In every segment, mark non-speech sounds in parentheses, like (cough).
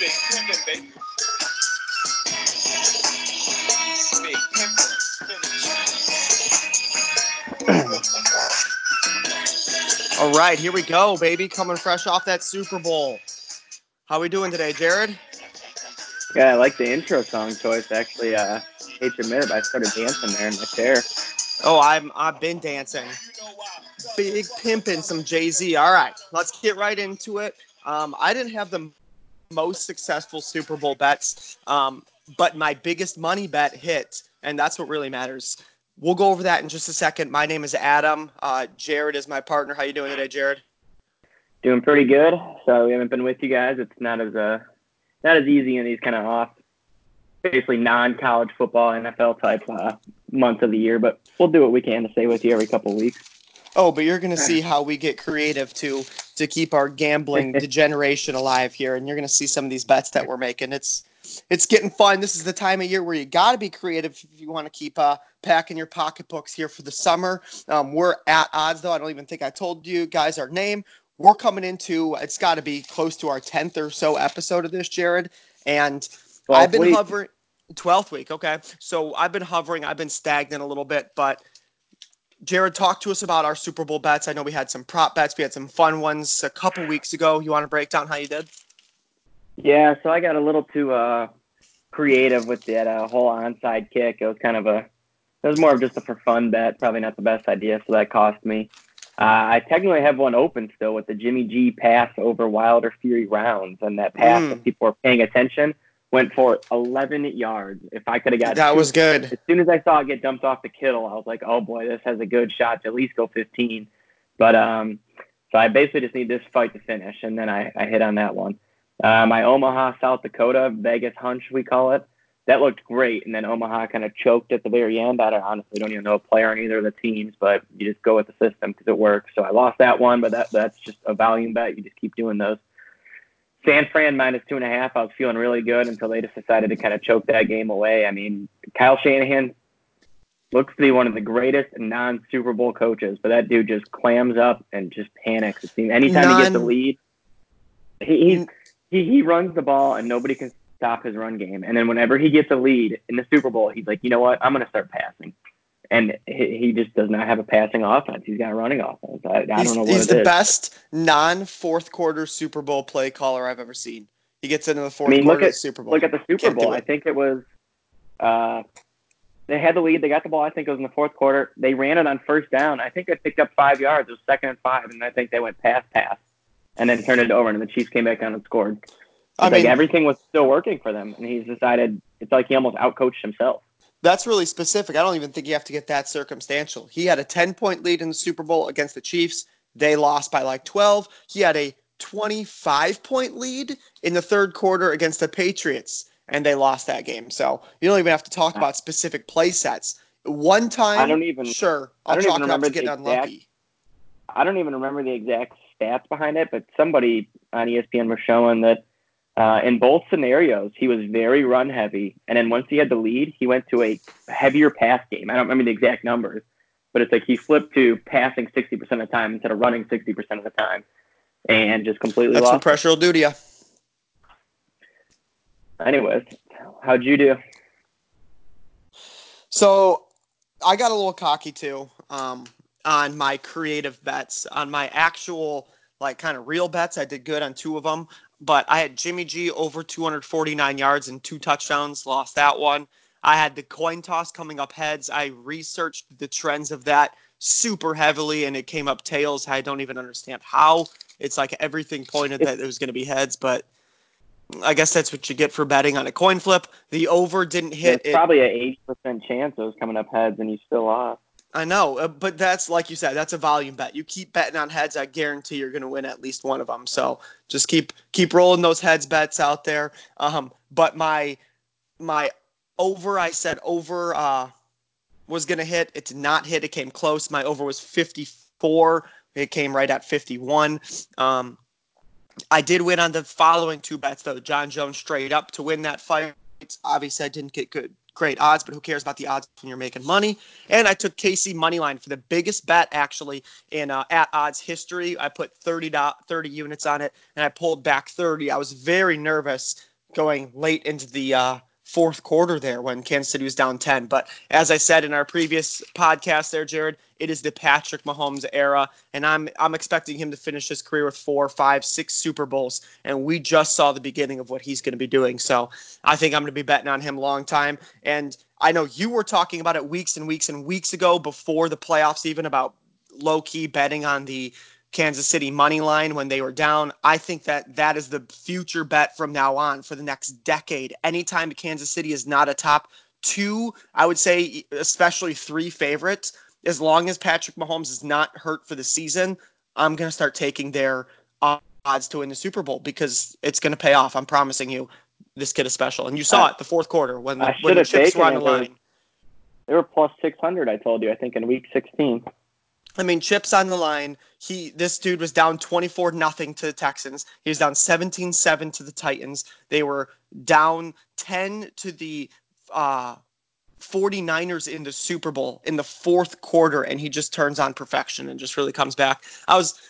Big pimpin', baby. Big pimpin'. All right, here we go, baby. Coming fresh off that Super Bowl. How we doing today, Jared? Yeah, I like the intro song choice. Actually, uh, hate to admit it, but I started dancing there in my chair. Oh, I'm I've been dancing. Big pimping some Jay Z. All right, let's get right into it. Um, I didn't have the most successful Super Bowl bets, um, but my biggest money bet hit, and that's what really matters. We'll go over that in just a second. My name is Adam. Uh, Jared is my partner. How you doing today, Jared? Doing pretty good. So we haven't been with you guys. It's not as uh, not as easy in these kind of off, basically non-college football NFL type uh, months of the year. But we'll do what we can to stay with you every couple of weeks. Oh, but you're gonna see how we get creative to to keep our gambling (laughs) degeneration alive here, and you're gonna see some of these bets that we're making. It's it's getting fun. This is the time of year where you got to be creative if you want to keep uh, packing your pocketbooks here for the summer. Um, we're at odds, though. I don't even think I told you guys our name. We're coming into it's got to be close to our tenth or so episode of this, Jared, and I've been week. hovering. 12th week, okay. So I've been hovering, I've been stagnant a little bit, but Jared, talk to us about our Super Bowl bets. I know we had some prop bets. We had some fun ones a couple weeks ago. You want to break down how you did? Yeah, so I got a little too uh, creative with that uh, whole onside kick. It was kind of a, it was more of just a for fun bet. Probably not the best idea, so that cost me. Uh, I technically have one open still with the Jimmy G pass over Wilder Fury rounds, and that pass, Mm. if people are paying attention, went for 11 yards. If I could have got That two was good. as soon as I saw it get dumped off the Kittle, I was like, oh boy, this has a good shot to at least go 15. But um, so I basically just need this fight to finish, and then I, I hit on that one. Uh, my Omaha, South Dakota Vegas hunch, we call it, that looked great, and then Omaha kind of choked at the very end. I don't, honestly don't even know a player on either of the teams, but you just go with the system because it works. So I lost that one, but that that's just a volume bet. You just keep doing those. San Fran minus two and a half. I was feeling really good until they just decided to kind of choke that game away. I mean, Kyle Shanahan looks to be one of the greatest non Super Bowl coaches, but that dude just clams up and just panics. It seems anytime he gets a lead, he, he he runs the ball and nobody can stop his run game. And then whenever he gets a lead in the Super Bowl, he's like, you know what, I'm going to start passing. And he, he just does not have a passing offense. He's got a running offense. I, I don't know what it is. he's the is. best non fourth quarter Super Bowl play caller I've ever seen. He gets into the fourth I mean, look quarter of at the Super Bowl. look at the Super Can't Bowl. I think it was uh, they had the lead. They got the ball. I think it was in the fourth quarter. They ran it on first down. I think they picked up five yards. It was second and five, and I think they went pass pass, and then turned it over, and the Chiefs came back down and scored. It's I like mean, everything was still working for them, and he's decided it's like he almost outcoached himself. That's really specific. I don't even think you have to get that circumstantial. He had a 10 point lead in the Super Bowl against the Chiefs. They lost by like 12. He had a 25 point lead in the third quarter against the Patriots, and they lost that game. So you don't even have to talk about specific play sets. One time, I don't even- sure, I I'll don't chalk even remember the getting exact- unlucky. I don't even remember the exact stats behind it, but somebody on ESPN was showing that uh, in both scenarios he was very run heavy, and then once he had the lead, he went to a heavier pass game. I don't remember the exact numbers, but it's like he flipped to passing sixty percent of the time instead of running sixty percent of the time, and just completely That's what lost. pressure will do to you. Anyways, how'd you do? So I got a little cocky too um, on my creative bets. On my actual, like, kind of real bets, I did good on two of them. But I had Jimmy G over 249 yards and two touchdowns, lost that one. I had the coin toss coming up heads. I researched the trends of that super heavily, and it came up tails. I don't even understand how. It's like everything pointed that it was going to be heads, but I guess that's what you get for betting on a coin flip. The over didn't hit. It's It probably an eighty percent chance it was coming up heads, and you still lost. I know, uh, but that's like you said, that's a volume bet. You keep betting on heads, I guarantee you're going to win at least one of them. So just keep keep rolling those heads bets out there. Um, but my my over, I said over uh, was going to hit. It did not hit. It came close. My over was 54. It came right at 51. Um, I did win on the following two bets though. Jon Jones straight up to win that fight. Obviously, I didn't get good great odds, but who cares about the odds when you're making money? And I took KC money line for the biggest bet actually in uh, at odds history. I put 30 30 units on it, and I pulled back 30. I was very nervous going late into the uh, fourth quarter there when Kansas City was down 10. But as I said in our previous podcast there, Jared, it is the Patrick Mahomes era, and I'm I'm expecting him to finish his career with four, five, six Super Bowls, and we just saw the beginning of what he's going to be doing. So I think I'm going to be betting on him long time. And I know you were talking about it weeks and weeks and weeks ago before the playoffs, even about low key betting on the Kansas City money line when they were down. I think that that is the future bet from now on for the next decade. Anytime Kansas City is not a top two, I would say, especially three favorites, as long as Patrick Mahomes is not hurt for the season, I'm going to start taking their odds to win the Super Bowl because it's going to pay off. I'm promising you. This kid is special, and you saw uh, it the fourth quarter when the, when the chips were on the line. They were plus 600. I told you. I think in week 16. I mean, chips on the line. He this dude was down 24 nothing to the Texans. He was down 17-7 to the Titans. They were down 10 to the uh 49ers in the Super Bowl in the fourth quarter and he just turns on perfection and just really comes back. I was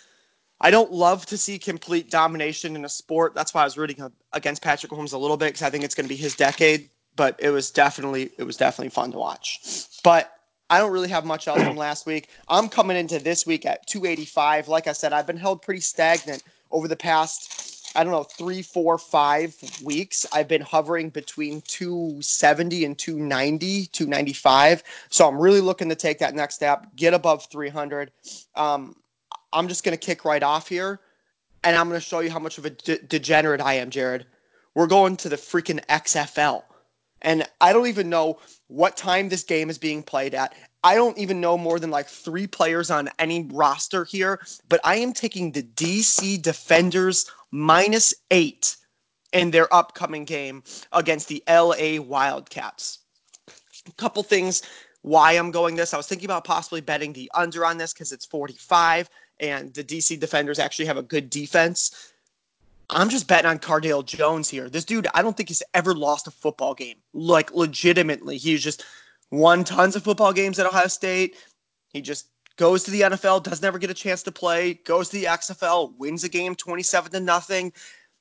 I don't love to see complete domination in a sport. That's why I was rooting against Patrick Mahomes a little bit because I think it's going to be his decade. But it was definitely it was definitely fun to watch. But I don't really have much else from (clears throat) last week. I'm coming into this week at 285. Like I said, I've been held pretty stagnant over the past, I don't know, three, four, five weeks. I've been hovering between 270 and 290, 295. So I'm really looking to take that next step, get above 300. Um, I'm just going to kick right off here, and I'm going to show you how much of a de- degenerate I am, Jared. We're going to the freaking XFL. And I don't even know what time this game is being played at. I don't even know more than like three players on any roster here, but I am taking the DC Defenders minus eight in their upcoming game against the LA Wildcats. A couple things why I'm going this. I was thinking about possibly betting the under on this because it's 45 and the DC Defenders actually have a good defense. I'm just betting on Cardale Jones here. This dude, I don't think he's ever lost a football game. Like legitimately, he's just won tons of football games at Ohio State. He just goes to the NFL, doesn't ever get a chance to play, goes to the XFL, wins a game 27 to nothing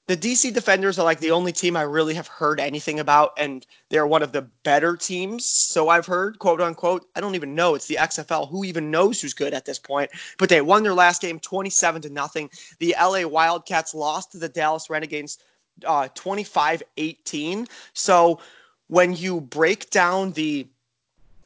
the DC Defenders are like the only team I really have heard anything about, and they're one of the better teams. So I've heard, quote unquote. I don't even know. It's the XFL. Who even knows who's good at this point? But they won their last game 27 to nothing. The LA Wildcats lost to the Dallas Renegades uh, 25 18. So when you break down the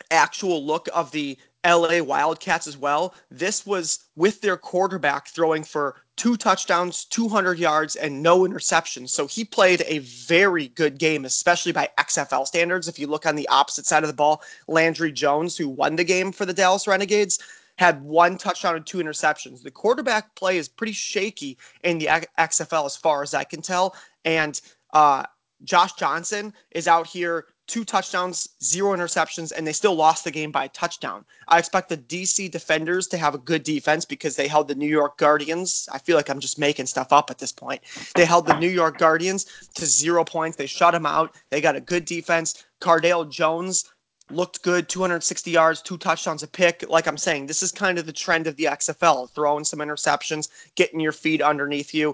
actual look of the LA Wildcats as well, this was with their quarterback throwing for two touchdowns, 200 yards, and no interceptions. So he played a very good game, especially by XFL standards. If you look on the opposite side of the ball, Landry Jones, who won the game for the Dallas Renegades, had one touchdown and two interceptions. The quarterback play is pretty shaky in the XFL, as far as I can tell. And uh, Josh Johnson is out here two touchdowns, zero interceptions, and they still lost the game by a touchdown. I expect the DC defenders to have a good defense because they held the New York Guardians. I feel like I'm just making stuff up at this point. They held the New York Guardians to zero points. They shut them out. They got a good defense. Cardale Jones looked good 260 yards two touchdowns a pick like i'm saying this is kind of the trend of the xfl throwing some interceptions getting your feet underneath you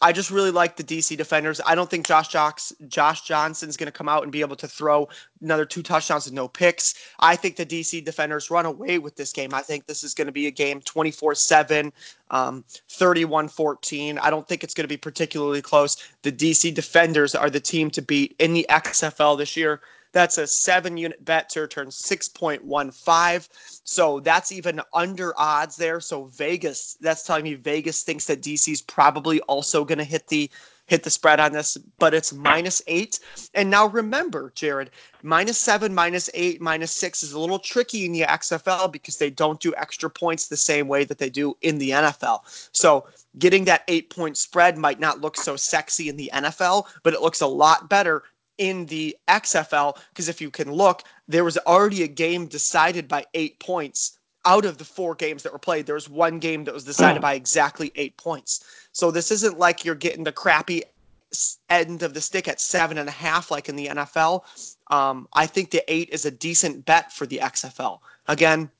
I just really like the DC defenders. I don't think Josh Jocks, Josh Johnson's going to come out and be able to throw another two touchdowns and no picks. I think the DC defenders run away with this game. I think this is going to be a game 24 7, um, 31 14. I don't think it's going to be particularly close. The DC defenders are the team to beat in the XFL this year. That's a seven unit bet to return 6.15. So that's even under odds there. So Vegas, that's telling me Vegas thinks that DC's probably also going to hit the hit the spread on this, but it's minus eight. And now remember, Jared, minus seven, minus eight, minus six is a little tricky in the XFL because they don't do extra points the same way that they do in the NFL. So getting that eight point spread might not look so sexy in the NFL, but it looks a lot better in the XFL because if you can look, there was already a game decided by eight points out of the four games that were played. There was one game that was decided by exactly eight points. So this isn't like you're getting the crappy end of the stick at seven and a half like in the NFL. Um, I think the eight is a decent bet for the XFL. Again,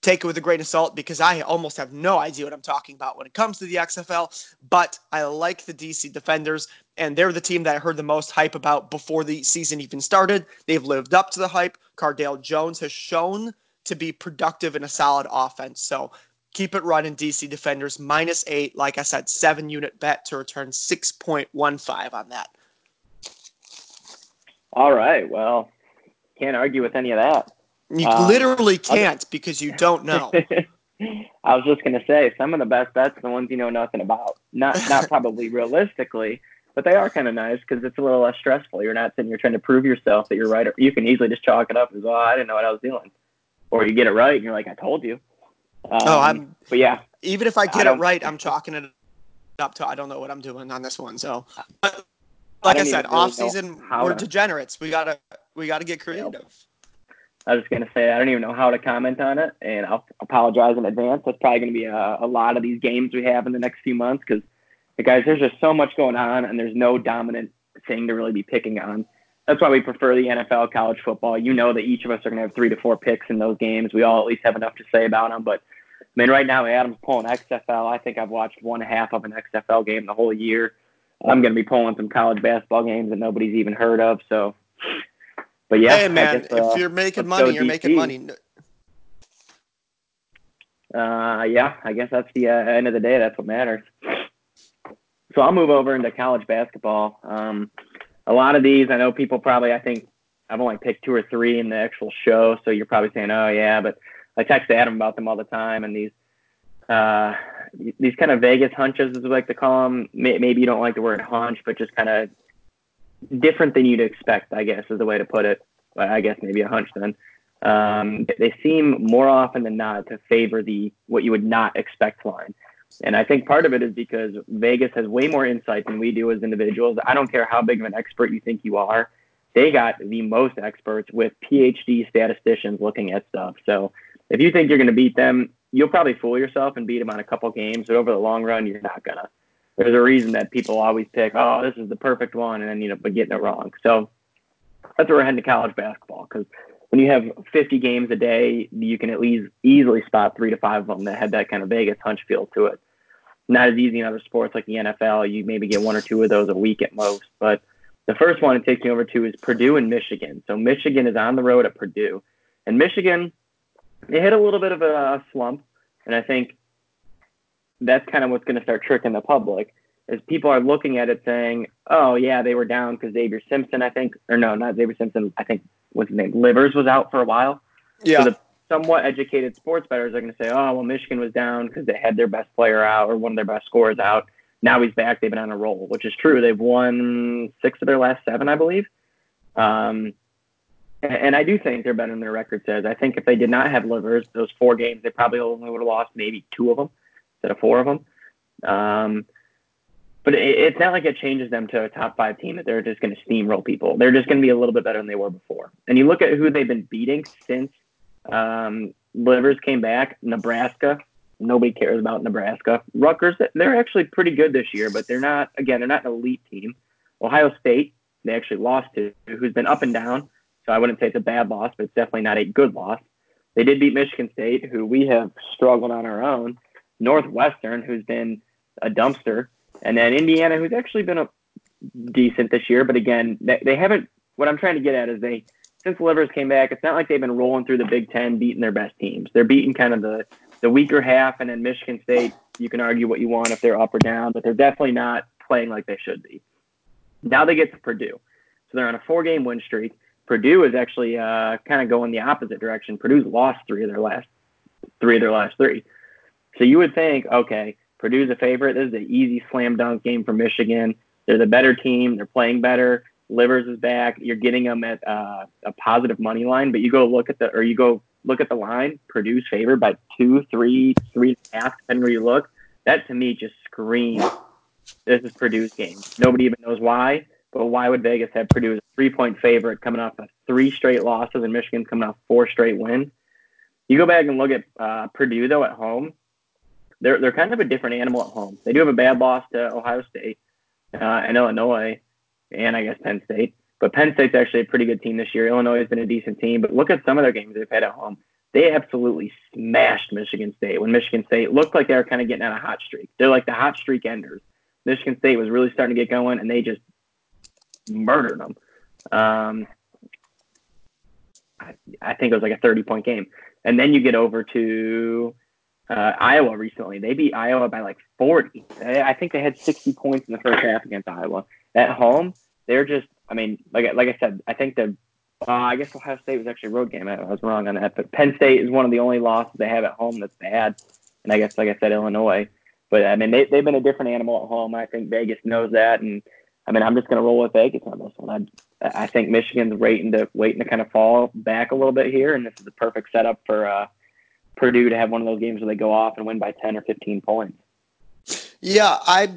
take it with a grain of salt because I almost have no idea what I'm talking about when it comes to the XFL. But I like the DC Defenders, and they're the team that I heard the most hype about before the season even started. They've lived up to the hype. Cardale Jones has shown to be productive in a solid offense. So keep it running, DC Defenders minus eight. Like I said, seven unit bet to return 6.15 on that. All right. Well, can't argue with any of that. You um, literally can't because you don't know. (laughs) I was just gonna say some of the best bets are the ones you know nothing about. Not not (laughs) probably realistically, but they are kind of nice because it's a little less stressful. You're not sitting here trying to prove yourself that you're right. Or you can easily just chalk it up as, oh, I didn't know what I was doing, or you get it right and you're like, I told you. Um, oh, I'm. But yeah, even if I get I it right, I'm chalking it up to I don't know what I'm doing on this one. So, but like I, I said, off season we're to... degenerates. We gotta we gotta get creative. I was just going to say I don't even know how to comment on it, and I'll apologize in advance. That's probably going to be a, a, lot of these games we have in the next few months because, guys, there's just so much going on, and there's no dominant thing to really be picking on. That's why we prefer the NFL, college football. You know that each of us are going to have three to four picks in those games. We all at least have enough to say about them. But I mean, right now Adam's pulling XFL. I think I've watched one half of an XFL game the whole year. I'm going to be pulling some college basketball games that nobody's even heard of. So but yeah, hey man, guess, uh, if you're making money, you're DC. making money. Uh, yeah, I guess that's the uh, end of the day. That's what matters. So I'll move over into college basketball. Um, a lot of these, I know people probably. I think I've only picked two or three in the actual show, so you're probably saying, "Oh yeah," but I text Adam about them all the time, and these uh, these kind of Vegas hunches, as we like to call them. Maybe you don't like the word hunch, but just kind of different than you'd expect, I guess, is the way to put it. I guess maybe a hunch then. Um, they seem more often than not to favor the what you would not expect line. And I think part of it is because Vegas has way more insight than we do as individuals. I don't care how big of an expert you think you are. They got the most experts with PhD statisticians looking at stuff. So if you think you're going to beat them, you'll probably fool yourself and beat them on a couple games, but over the long run, you're not gonna there's a reason that people always pick, oh, this is the perfect one, and then you know, but getting it wrong. So that's where we're heading to college basketball because when you have 50 games a day, you can at least easily spot three to five of them that had that kind of Vegas hunch feel to it. Not as easy in other sports like the NFL. You maybe get one or two of those a week at most. But the first one to take you over to is Purdue and Michigan. So Michigan is on the road at Purdue, and Michigan they hit a little bit of a slump, and I think that's kind of what's going to start tricking the public is people are looking at it saying, "Oh yeah, they were down because Zavier Simpson, I think, or no, not Zavier Simpson. I think what's his name, Livers was out for a while." Yeah. So the somewhat educated sports bettors are going to say, "Oh well, Michigan was down because they had their best player out or one of their best scorers out. Now he's back. They've been on a roll, which is true. They've won six of their last seven, I believe." Um, and I do think they're better than their record says. I think if they did not have Livers, those four games, they probably only would have lost maybe two of them instead of four of them. Um, but it, it's not like it changes them to a top five team that they're just going to steamroll people. They're just going to be a little bit better than they were before. And you look at who they've been beating since um, Livers came back. Nebraska. Nobody cares about Nebraska. Rutgers. They're actually pretty good this year, but they're not. Again, they're not an elite team. Ohio State. They actually lost to, who's been up and down. So I wouldn't say it's a bad loss, but it's definitely not a good loss. They did beat Michigan State, who we have struggled on our own. Northwestern, who's been a dumpster, and then Indiana, who's actually been a decent this year. But again, they, they haven't. What I'm trying to get at is they since Livers came back, it's not like they've been rolling through the Big Ten, beating their best teams. They're beating kind of the the weaker half, and then Michigan State. You can argue what you want if they're up or down, but they're definitely not playing like they should be. Now they get to Purdue, so they're on a four-game win streak. Purdue is actually uh, kind of going the opposite direction. Purdue's lost three of their last three of their last three. So you would think, okay, Purdue's a favorite. This is an easy slam dunk game for Michigan. They're the better team. They're playing better. Livers is back. You're getting them at uh, a positive money line, but you go look at the or you go look at the line. Purdue's favored by two, three, three and a half, depending where you look. That to me just screams this is Purdue's game. Nobody even knows why, but why would Vegas have Purdue as a three point favorite coming off of three straight losses and Michigan's coming off four straight wins? You go back and look at uh, Purdue though at home they're they're kind of a different animal at home. They do have a bad loss to Ohio State uh, and Illinois, and I guess Penn State. But Penn State's actually a pretty good team this year. Illinois has been a decent team, but look at some of their games they've had at home. They absolutely smashed Michigan State when Michigan State looked like they were kind of getting on a hot streak. They're like the hot streak enders. Michigan State was really starting to get going, and they just murdered them. Um, I, I think it was like a 30 point game. And then you get over to uh, Iowa recently. They beat Iowa by like 40. I think they had 60 points in the first half against Iowa. At home, they're just, I mean, like, like I said, I think the, uh, I guess Ohio State was actually a road game. I, I was wrong on that. But Penn State is one of the only losses they have at home that's bad. And I guess, like I said, Illinois. But I mean, they, they've been a different animal at home. I think Vegas knows that. And I mean, I'm just going to roll with Vegas on this one. I, I think Michigan's waiting to waiting to kind of fall back a little bit here, and this is a perfect setup for uh, Purdue to have one of those games where they go off and win by 10 or 15 points. Yeah, I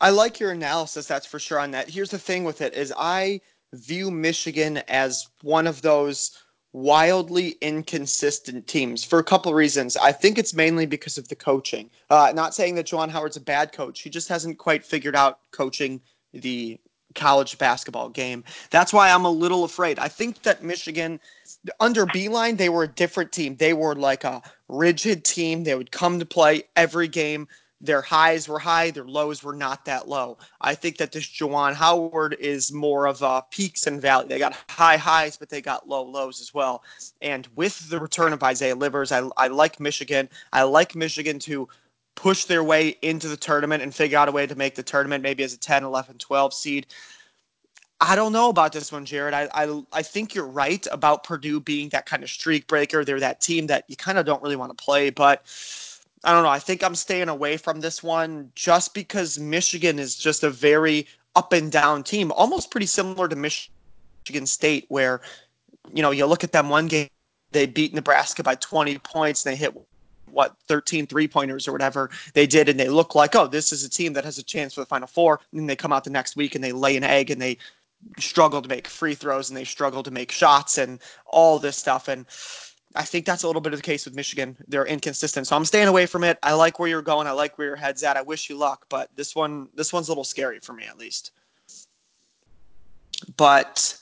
I like your analysis. That's for sure on that. Here's the thing with it is I view Michigan as one of those wildly inconsistent teams for a couple reasons. I think it's mainly because of the coaching. Uh, not saying that Juwan Howard's a bad coach. He just hasn't quite figured out coaching the college basketball game. That's why I'm a little afraid. I think that Michigan, under Beilein, they were a different team. They were like a rigid team. They would come to play every game. Their highs were high, their lows were not that low. I think that this Juwan Howard is more of a peaks and valleys. They got high highs, but they got low lows as well. And with the return of Isaiah Livers, I, I like Michigan. I like Michigan to push their way into the tournament and figure out a way to make the tournament maybe as a 10, 11, 12 seed. I don't know about this one, Jared. I, I I think you're right about Purdue being that kind of streak breaker. They're that team that you kind of don't really want to play, but I don't know. I think I'm staying away from this one just because Michigan is just a very up and down team, almost pretty similar to Michigan State, where you know you look at them one game, they beat Nebraska by 20 points, and they hit what 13 three pointers or whatever they did and they look like oh this is a team that has a chance for the final four and then they come out the next week and they lay an egg and they struggle to make free throws and they struggle to make shots and all this stuff and I think that's a little bit of the case with Michigan. They're inconsistent, so I'm staying away from it. I like where you're going. I like where your head's at. I wish you luck, but this one, this one's a little scary for me at least. But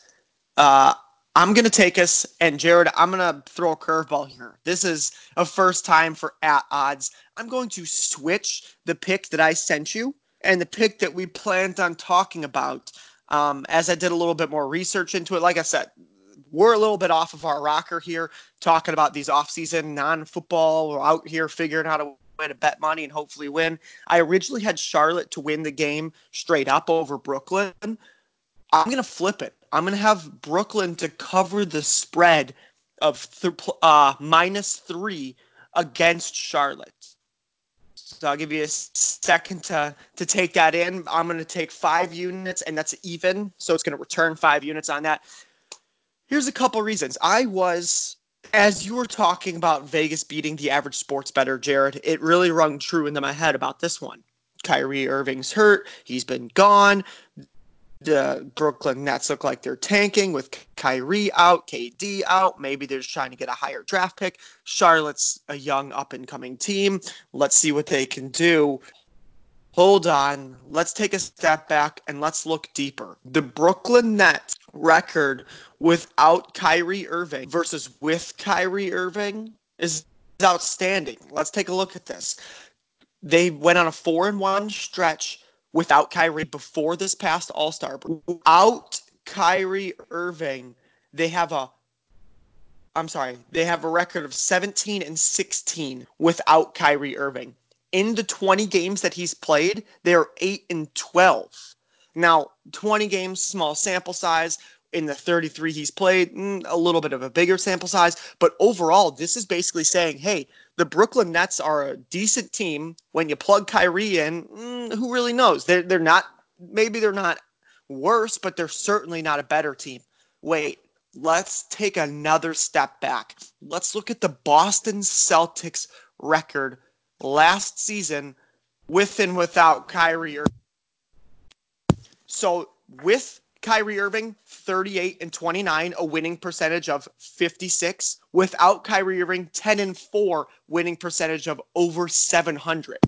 uh, I'm to take us, and Jared, I'm to throw a curveball here. This is a first time for at odds. I'm going to switch the pick that I sent you and the pick that we planned on talking about. Um, as I did a little bit more research into it, like I said, we're a little bit off of our rocker here, talking about these off-season non-football. We're out here figuring out a way to bet money and hopefully win. I originally had Charlotte to win the game straight up over Brooklyn. I'm going to flip it. I'm going to have Brooklyn to cover the spread of th- uh, minus three against Charlotte. So I'll give you a second to, to take that in. I'm going to take five units, and that's even. So it's going to return five units on that. Here's a couple reasons. I was, as you were talking about Vegas beating the average sports better, Jared, it really rung true into my head about this one. Kyrie Irving's hurt. He's been gone the Brooklyn Nets look like they're tanking with Kyrie out, KD out. Maybe they're just trying to get a higher draft pick. Charlotte's a young up and coming team. Let's see what they can do. Hold on. Let's take a step back and let's look deeper. The Brooklyn Nets record without Kyrie Irving versus with Kyrie Irving is outstanding. Let's take a look at this. They went on a 4 and 1 stretch without Kyrie before this past All Star. Without Kyrie Irving, they have a I'm sorry, they have a record of 17 and 16 without Kyrie Irving. In the 20 games that he's played, they're 8 and 12. Now, 20 games, small sample size. In the 33 he's played, mm, a little bit of a bigger sample size. But overall, this is basically saying, hey, the Brooklyn Nets are a decent team. When you plug Kyrie in, mm, who really knows? They're they're not. Maybe they're not worse, but they're certainly not a better team. Wait, let's take another step back. Let's look at the Boston Celtics record last season with and without Kyrie. So with Kyrie Irving, 38 and 29, a winning percentage of 56. Without Kyrie Irving, 10 and 4, winning percentage of over 700.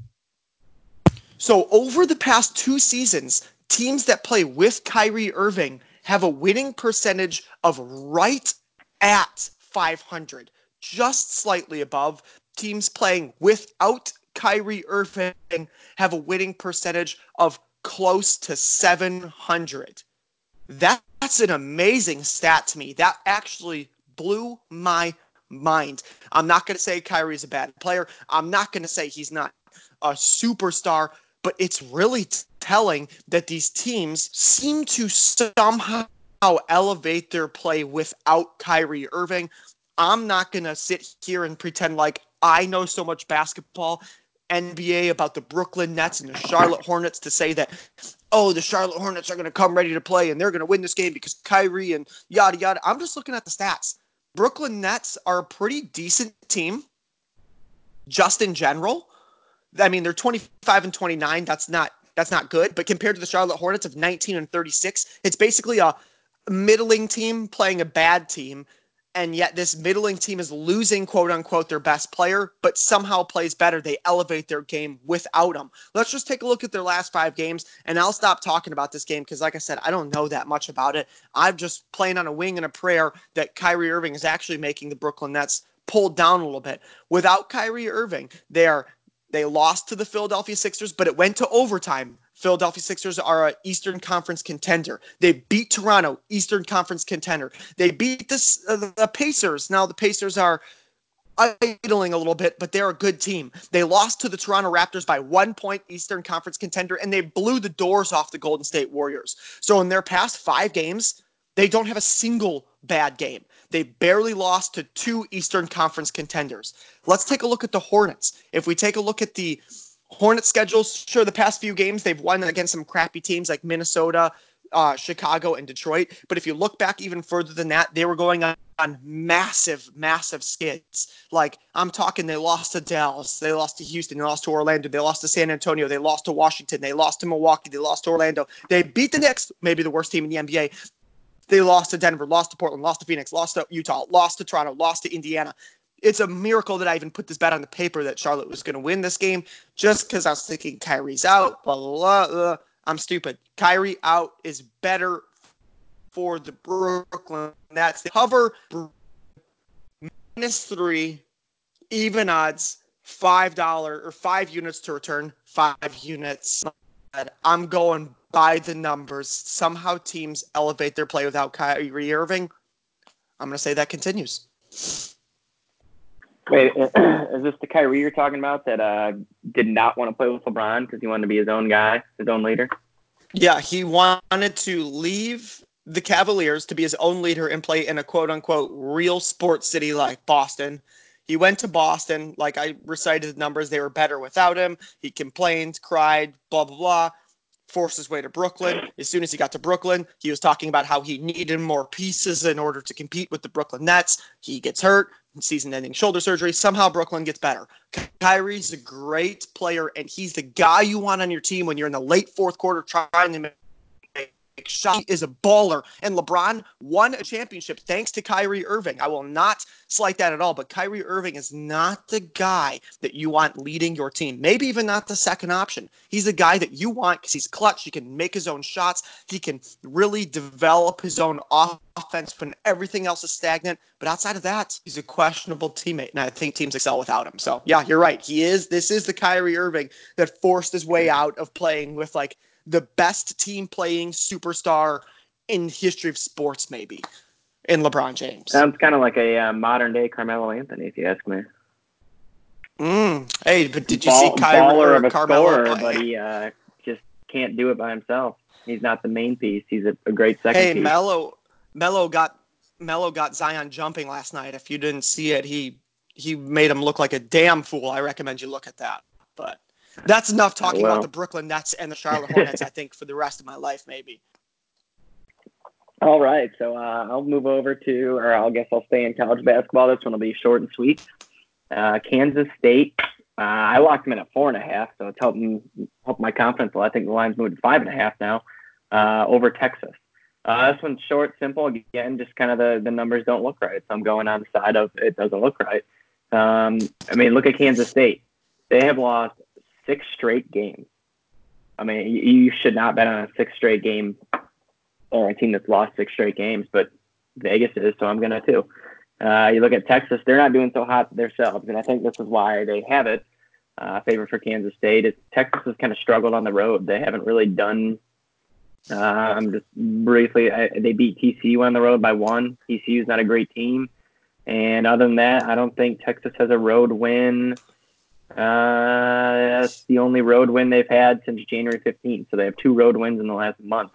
So over the past two seasons, teams that play with Kyrie Irving have a winning percentage of right at 500, just slightly above. Teams playing without Kyrie Irving have a winning percentage of close to 700. That's an amazing stat to me. That actually blew my mind. I'm not going to say Kyrie is a bad player. I'm not going to say he's not a superstar, but it's really telling that these teams seem to somehow elevate their play without Kyrie Irving. I'm not going to sit here and pretend like I know so much basketball NBA about the Brooklyn Nets and the Charlotte Hornets to say that, oh, the Charlotte Hornets are going to come ready to play and they're going to win this game because Kyrie and yada yada. I'm just looking at the stats. Brooklyn Nets are a pretty decent team, just in general. I mean, they're 25 and 29. That's not that's not good. But compared to the Charlotte Hornets of 19 and 36, it's basically a middling team playing a bad team and yet this middling team is losing quote unquote their best player but somehow plays better. They elevate their game without him let's just take a look at their last five games and i'll stop talking about this game because like i said i don't know that much about it. I'm just playing on a wing and a prayer that kyrie irving is actually making the brooklyn nets pull down a little bit. Without kyrie irving they are they lost to the philadelphia sixers but it went to overtime Philadelphia Sixers are an Eastern Conference contender. They beat Toronto, Eastern Conference contender. They beat uh, the Pacers. Now the Pacers are idling a little bit, but they're a good team. They lost to the Toronto Raptors by one point, Eastern Conference contender, and they blew the doors off the Golden State Warriors. So in their past five games, they don't have a single bad game. They barely lost to two Eastern Conference contenders. Let's take a look at the Hornets. If we take a look at the Hornets schedules, sure, the past few games they've won against some crappy teams like Minnesota, uh, Chicago, and Detroit. But if you look back even further than that, they were going on, on massive, massive skids. Like I'm talking, they lost to Dallas, they lost to Houston, they lost to Orlando, they lost to San Antonio, they lost to Washington, they lost to Milwaukee, they lost to Orlando. They beat the Knicks, maybe the worst team in the NBA. They lost to Denver, lost to Portland, lost to Phoenix, lost to Utah, lost to Toronto, lost to Indiana it's a miracle that I even put this bet on the paper that Charlotte was going to win this game just because I was thinking Kyrie's out. Blah, blah, blah, I'm stupid. Kyrie out is better for the Brooklyn That's the cover minus three, even odds, five dollar or five units to return, five units. I'm going by the numbers. Somehow teams elevate their play without Kyrie Irving. I'm going to say that continues. Wait, (clears throat) is this the Kyrie you're talking about that uh, did not want to play with LeBron because he wanted to be his own guy, his own leader? Yeah, he wanted to leave the Cavaliers to be his own leader and play in a quote unquote real sports city like Boston. He went to Boston, like I recited the numbers, they were better without him. He complained, cried, blah, blah, blah forced his way to Brooklyn. As soon as he got to Brooklyn, he was talking about how he needed more pieces in order to compete with the Brooklyn Nets. He gets hurt, season ending shoulder surgery. Somehow Brooklyn gets better. Kyrie's a great player, and he's the guy you want on your team when you're in the late fourth quarter trying to shot is a baller. And LeBron won a championship thanks to Kyrie Irving. I will not slight that at all, but Kyrie Irving is not the guy that you want leading your team. Maybe even not the second option. He's the guy that you want because he's clutch. He can make his own shots. He can really develop his own offense when everything else is stagnant. But outside of that, he's a questionable teammate. And I think teams excel without him. So yeah, you're right. He is this is the Kyrie Irving that forced his way out of playing with like the best team playing superstar in history of sports, maybe in LeBron James. Sounds kind of like a uh, modern day Carmelo Anthony, if you ask me. Mm. Hey, but did you Ball, see Kyrie a Carmelo scorer, play? but he uh, just can't do it by himself. He's not the main piece. He's a, a great second. Hey, piece. Melo, Melo got Melo got Zion jumping last night. If you didn't see it, he he made him look like a damn fool. I recommend you look at that. But that's enough talking well. about the Brooklyn Nets and the Charlotte Hornets. I think for the rest of my life, maybe. (laughs) All right, so uh, I'll move over to, or I guess I'll stay in college basketball. This one will be short and sweet. Uh, Kansas State. Uh, I locked them in at four and a half, so it's helping help my confidence. Well, I think the line's moved to five and a half now uh, over Texas. Uh, this one's short, simple. Again, just kind of the, the numbers don't look right. So I'm going on the side of it doesn't look right. Um, I mean, look at Kansas State. They have lost six straight games. I mean, you should not bet on a six straight game or a team that's lost six straight games, but Vegas is, so I'm gonna too. Uh, you look at Texas; they're not doing so hot themselves, and I think this is why they have it. Uh, for Kansas State. Texas has kind of struggled on the road. They haven't really done. Um, just briefly, I, they beat TCU on the road by one. TCU is not a great team, and other than that, I don't think Texas has a road win. Uh, that's the only road win they've had since January 15th. So they have two road wins in the last month.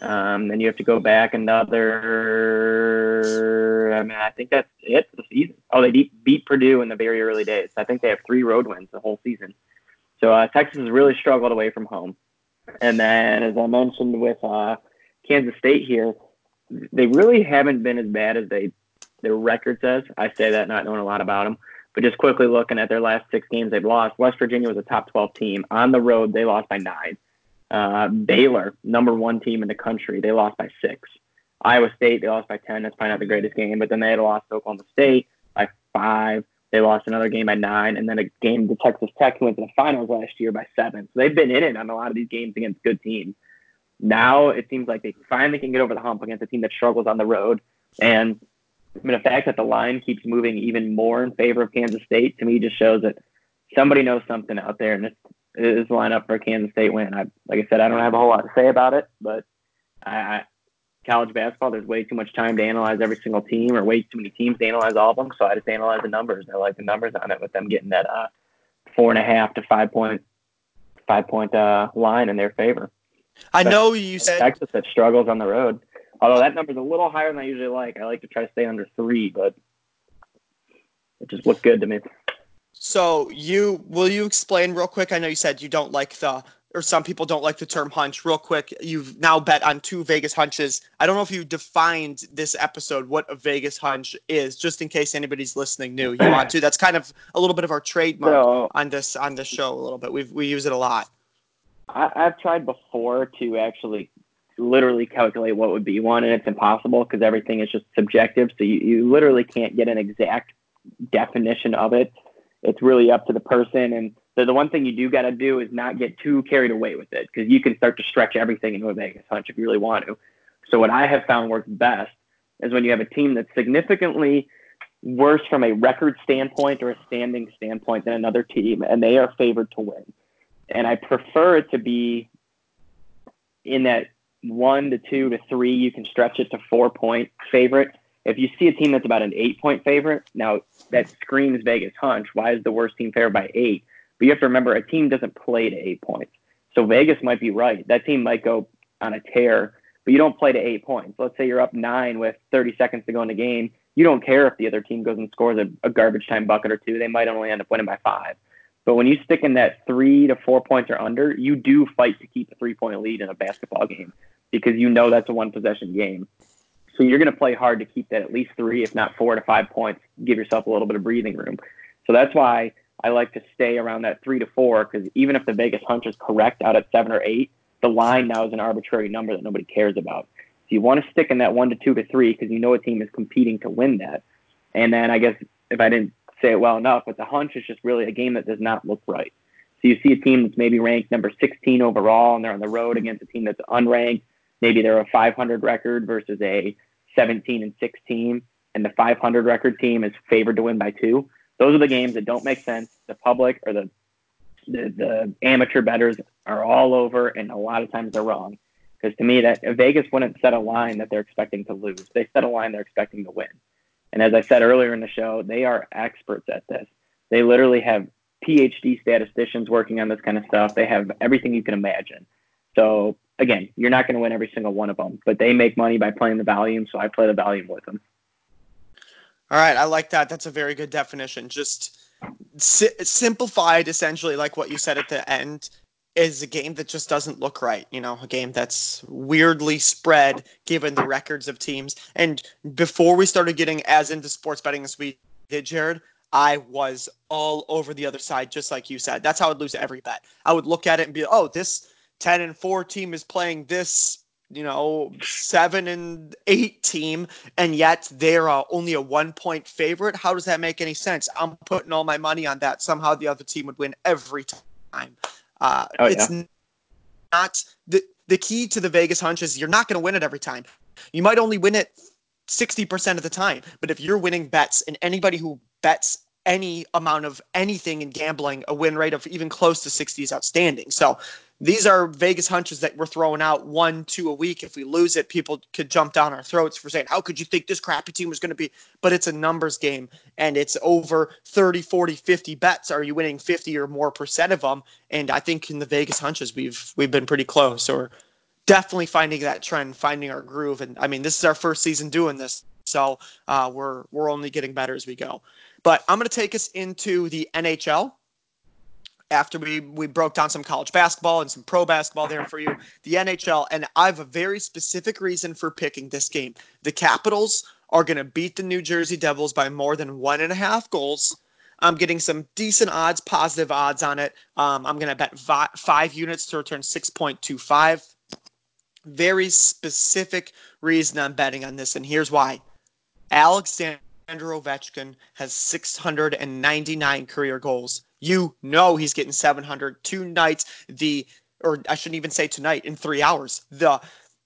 Um, then you have to go back another. I mean, I think that's it for the season. Oh, they beat, Purdue in the very early days. I think they have three road wins the whole season. So uh, Texas has really struggled away from home. And then, as I mentioned with uh, Kansas State here, they really haven't been as bad as they their record says. I say that not knowing a lot about them, but just quickly looking at their last six games they've lost. West Virginia was a top 12 team on the road. They lost by nine. Uh, Baylor, number one team in the country, they lost by six. Iowa State, they lost by 10. That's probably not the greatest game, but then they had lost to Oklahoma State by five. They lost another game by nine, and then a game to Texas Tech, who went to the finals last year by seven. So they've been in it on a lot of these games against good teams. Now it seems like they finally can get over the hump against a team that struggles on the road. And I mean, the fact that the line keeps moving even more in favor of Kansas State to me just shows that somebody knows something out there, and it's is line up for a Kansas State win. I like I said, I don't have a whole lot to say about it, but I, I college basketball, there's way too much time to analyze every single team, or way too many teams to analyze all of them. So I just analyze the numbers. I like the numbers on it with them getting that uh, four and a half to five point five point uh, line in their favor. I know you said Texas that struggles on the road. Although that number's a little higher than I usually like. I like to try to stay under three, but it just looked good to me. So you will you explain real quick? I know you said you don't like the or some people don't like the term hunch. Real quick, you've now bet on two Vegas hunches. I don't know if you defined this episode what a Vegas hunch is, just in case anybody's listening new. You want to? That's kind of a little bit of our trademark so, on this on this show. A little bit. We we use it a lot. I, I've tried before to actually literally calculate what would be one, and it's impossible because everything is just subjective. So you, you literally can't get an exact definition of it it's really up to the person. And so the one thing you do got to do is not get too carried away with it because you can start to stretch everything into a Vegas hunch if you really want to. So what I have found works best is when you have a team that's significantly worse from a record standpoint or a standing standpoint than another team, and they are favored to win. And I prefer it to be in that one to two to three. You can stretch it to four point favorite if you see a team that's about an eight point favorite, now that screams Vegas hunch. Why is the worst team favored by eight? But you have to remember a team doesn't play to eight points. So Vegas might be right. That team might go on a tear, but you don't play to eight points. Let's say you're up nine with 30 seconds to go in the game. You don't care if the other team goes and scores a, a garbage time bucket or two. They might only end up winning by five. But when you stick in that three to four points or under, you do fight to keep a three point lead in a basketball game because you know that's a one possession game. So you're going to play hard to keep that at least three, if not four to five points, give yourself a little bit of breathing room. So that's why I like to stay around that three to four because even if the Vegas hunch is correct out at seven or eight, the line now is an arbitrary number that nobody cares about. So you want to stick in that one to two to three because you know a team is competing to win that. And then I guess if I didn't say it well enough, but the hunch is just really a game that does not look right. So you see a team that's maybe ranked number 16 overall and they're on the road against a team that's unranked maybe they're a 500 record versus a 17 and 16, and the 500 record team is favored to win by two. Those are the games that don't make sense. The public or the the, the amateur bettors are all over, and a lot of times they're wrong. Because to me, that Vegas wouldn't set a line that they're expecting to lose. They set a line they're expecting to win. And as I said earlier in the show, they are experts at this. They literally have PhD statisticians working on this kind of stuff. They have everything you can imagine. So again, you're not going to win every single one of them, but they make money by playing the volume, so I play the volume with them. All right, I like that. That's a very good definition. Just si- simplified, essentially, like what you said at the end, is a game that just doesn't look right. You know, a game that's weirdly spread given the records of teams. And before we started getting as into sports betting as we did, Jared, I was all over the other side, just like you said. That's how I'd lose every bet. I would look at it and be, oh, this 10 and 4 team is playing this you know, seven and eight team, and yet they're uh, only a one point favorite. How does that make any sense? I'm putting all my money on that. Somehow the other team would win every time. Uh, oh, it's yeah. not the the key to the Vegas hunch is you're not going to win it every time. You might only win it 60% of the time. But if you're winning bets and anybody who bets any amount of anything in gambling, a win rate of even close to 60 is outstanding. So these are Vegas hunches that we're throwing out one, two a week. If we lose it, people could jump down our throats for saying, How could you think this crappy team was going to be? But it's a numbers game and it's over 30, 40, 50 bets. Are you winning 50 or more percent of them? And I think in the Vegas hunches, we've we've been pretty close or definitely finding that trend, finding our groove. And I mean, this is our first season doing this. So uh, we're we're only getting better as we go. But I'm going to take us into the NHL after we we broke down some college basketball and some pro basketball there for you, the NHL, and I have a very specific reason for picking this game. The Capitals are going to beat the New Jersey Devils by more than one and a half goals. I'm getting some decent odds, positive odds on it. Um, I'm going to bet vi- five units to return 6.25. Very specific reason I'm betting on this, and here's why. Alexander Ovechkin has 699 career goals you know he's getting 700 two nights. The or I shouldn't even say tonight in three hours. The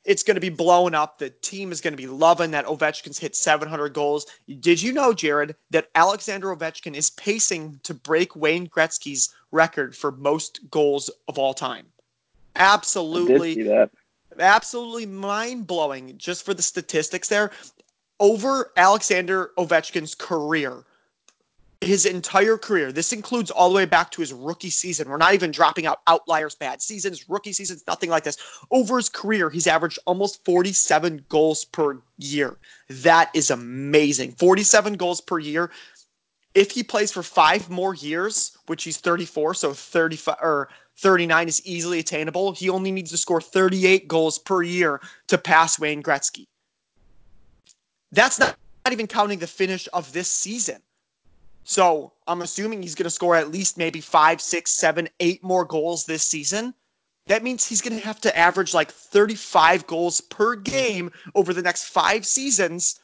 it's going to be blowing up. The team is going to be loving that Ovechkin's hit 700 goals. Did you know, Jared, that Alexander Ovechkin is pacing to break Wayne Gretzky's record for most goals of all time? Absolutely, absolutely mind blowing. Just for the statistics there, over Alexander Ovechkin's career, his entire career. This includes all the way back to his rookie season. We're not even dropping out outliers, bad seasons, rookie seasons, nothing like this. Over his career, he's averaged almost 47 goals per year. That is amazing. 47 goals per year. If he plays for five more years, which he's 34, so 35 or 39 is easily attainable, he only needs to score 38 goals per year to pass Wayne Gretzky. That's not, not even counting the finish of this season. So I'm assuming he's going to score at least maybe five, six, seven, eight more goals this season. That means he's going to have to average like 35 goals per game over the next five seasons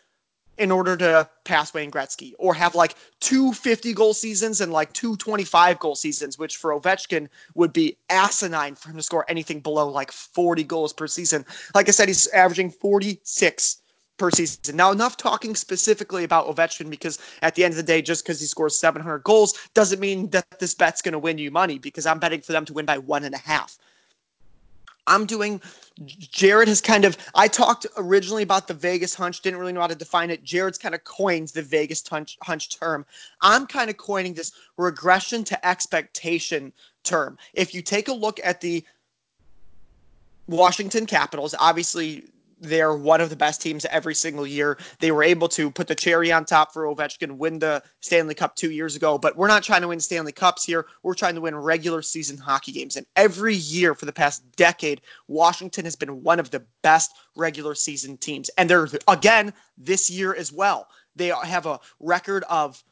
in order to pass Wayne Gretzky or have like two 50 goal seasons and like two 25 goal seasons, which for Ovechkin would be asinine for him to score anything below like 40 goals per season. Like I said, he's averaging 46 per season. Now, enough talking specifically about Ovechkin because at the end of the day, just because he scores 700 goals doesn't mean that this bet's going to win you money because I'm betting for them to win by one and a half. I'm doing. Jared has kind of. I talked originally about the Vegas hunch, didn't really know how to define it. Jared's kind of coins the Vegas hunch, hunch term. I'm kind of coining this regression to expectation term. If you take a look at the Washington Capitals, obviously they're one of the best teams every single year. They were able to put the cherry on top for Ovechkin, win the Stanley Cup two years ago. But we're not trying to win Stanley Cups here. We're trying to win regular season hockey games. And every year for the past decade, Washington has been one of the best regular season teams. And they're, again, this year as well. They have a record of.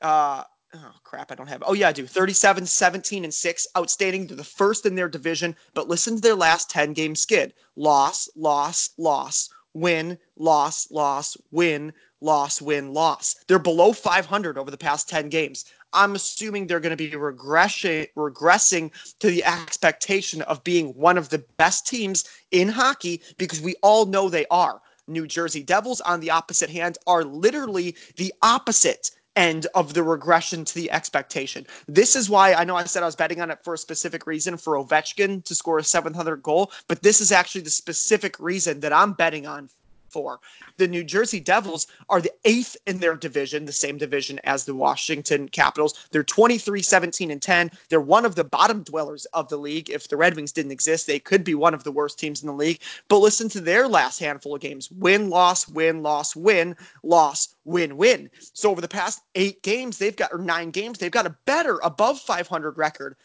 Uh, oh crap, I don't have. Oh yeah, I do. 37, 17, and 6. Outstanding. They're the first in their division, but listen to their last 10 game skid. Loss, loss, loss, win, loss, loss, win, loss, win, loss. They're below 500 over the past 10 games. I'm assuming they're going to be regressing regressing to the expectation of being one of the best teams in hockey because we all know they are. New Jersey Devils, on the opposite hand, are literally the opposite end of the regression to the expectation. This is why I know I said I was betting on it for a specific reason for Ovechkin to score a 700 goal, but this is actually the specific reason that I'm betting on for. The New Jersey Devils are the eighth in their division, the same division as the Washington Capitals. They're 23, 17, and 10. They're one of the bottom dwellers of the league. If the Red Wings didn't exist, they could be one of the worst teams in the league. But listen to their last handful of games win, loss, win, loss, win, loss, win, win. So over the past eight games, they've got, or nine games, they've got a better, above 500 record.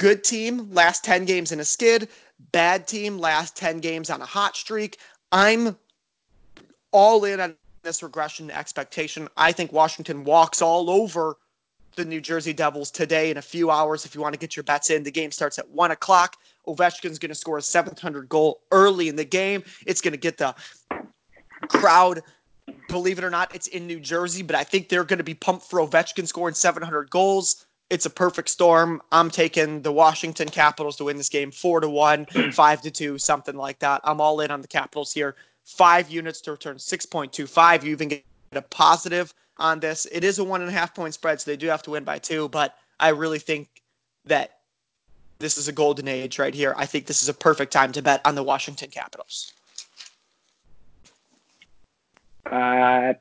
Good team, last 10 games in a skid. Bad team, last 10 games on a hot streak. I'm all in on this regression expectation. I think Washington walks all over the New Jersey Devils today in a few hours. If you want to get your bets in, the game starts at one o'clock. Ovechkin's going to score a 700 goal early in the game. It's going to get the crowd. Believe it or not, it's in New Jersey, but I think they're going to be pumped for Ovechkin scoring 700 goals. It's a perfect storm. I'm taking the Washington Capitals to win this game four to one, (clears throat) five to two, something like that. I'm all in on the Capitals here. Five units to return 6.25. You even get a positive on this. It is a one and a half point spread, so they do have to win by two, but I really think that this is a golden age right here. I think this is a perfect time to bet on the Washington Capitals. Uh,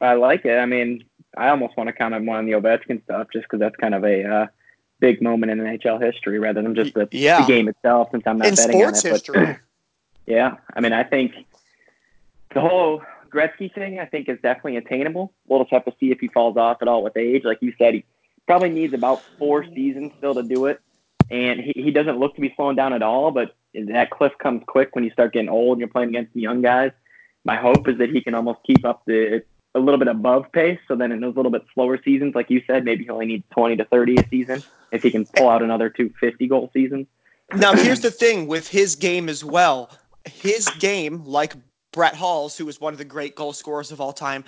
I like it. I mean, I almost want to comment more on the Ovechkin stuff just because that's kind of a uh, big moment in NHL history rather than just the, yeah. the game itself since I'm not in betting sports on it. history. But, (clears throat) yeah, I mean, I think the whole Gretzky thing, I think, is definitely attainable. We'll just have to see if he falls off at all with age. Like you said, he probably needs about four seasons still to do it. And he, he doesn't look to be slowing down at all, but that cliff comes quick when you start getting old and you're playing against the young guys. My hope is that he can almost keep up the a little bit above pace. So then in those little bit slower seasons, like you said, maybe he only needs 20 to 30 a season if he can pull out another 250 goal season. Now, here's the thing with his game as well. His game, like Brett Hull's, who was one of the great goal scorers of all time,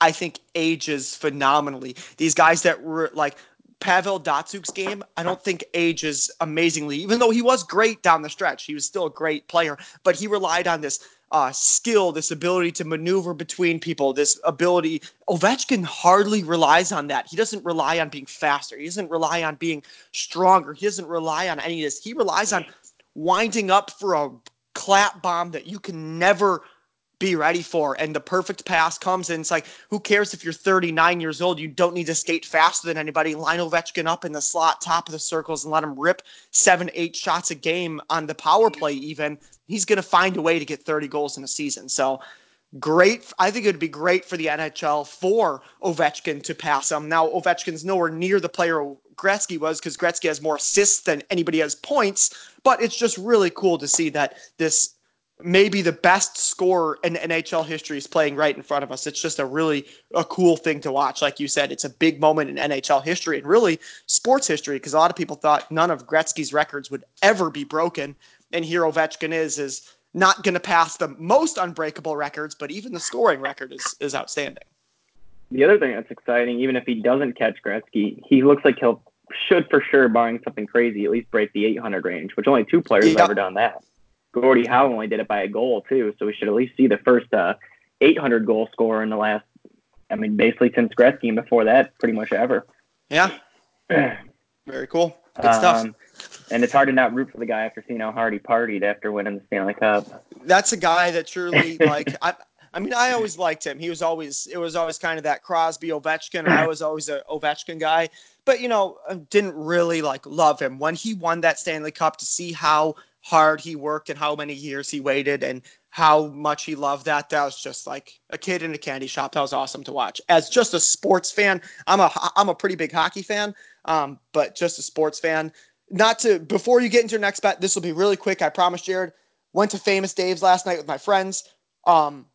I think ages phenomenally. These guys that were like Pavel Datsyuk's game, I don't think ages amazingly, even though he was great down the stretch. He was still a great player, but he relied on this uh, skill, this ability to maneuver between people, this ability. Ovechkin hardly relies on that. He doesn't rely on being faster. He doesn't rely on being stronger. He doesn't rely on any of this. He relies on winding up for a clap bomb that you can never be ready for. And the perfect pass comes, and it's like, who cares if you're 39 years old? You don't need to skate faster than anybody. Line Ovechkin up in the slot, top of the circles, and let him rip seven, eight shots a game on the power play, even. He's going to find a way to get 30 goals in a season. So, great. I think it would be great for the NHL for Ovechkin to pass him. Now, Ovechkin's nowhere near the player Gretzky was because Gretzky has more assists than anybody has points. But it's just really cool to see that this maybe the best scorer in NHL history is playing right in front of us. It's just a really a cool thing to watch. Like you said, it's a big moment in NHL history and really sports history because a lot of people thought none of Gretzky's records would ever be broken, and here Ovechkin is is not going to pass the most unbreakable records, but even the scoring record is is outstanding. The other thing that's exciting, even if he doesn't catch Gretzky, he looks like he'll should for sure, barring something crazy, at least break the 800 range, which only two players have ever done that. Gordie Howe only did it by a goal too, so we should at least see the first uh, 800 goal scorer in the last. I mean, basically since Gretzky, and before that, pretty much ever. Yeah. (clears throat) Very cool. Good stuff. Um, and it's hard to not root for the guy after seeing how hard he partied after winning the Stanley Cup. That's a guy that truly like. (laughs) I, I mean, I always liked him. He was always it was always kind of that Crosby Ovechkin. I was always a Ovechkin guy, but you know, didn't really like love him when he won that Stanley Cup to see how hard he worked and how many years he waited and how much he loved that. That was just like a kid in a candy shop. That was awesome to watch. As just a sports fan, I'm a I'm a pretty big hockey fan, um, but just a sports fan. Not to before you get into your next bet, this will be really quick. I promise, Jared. Went to Famous Dave's last night with my friends. Um,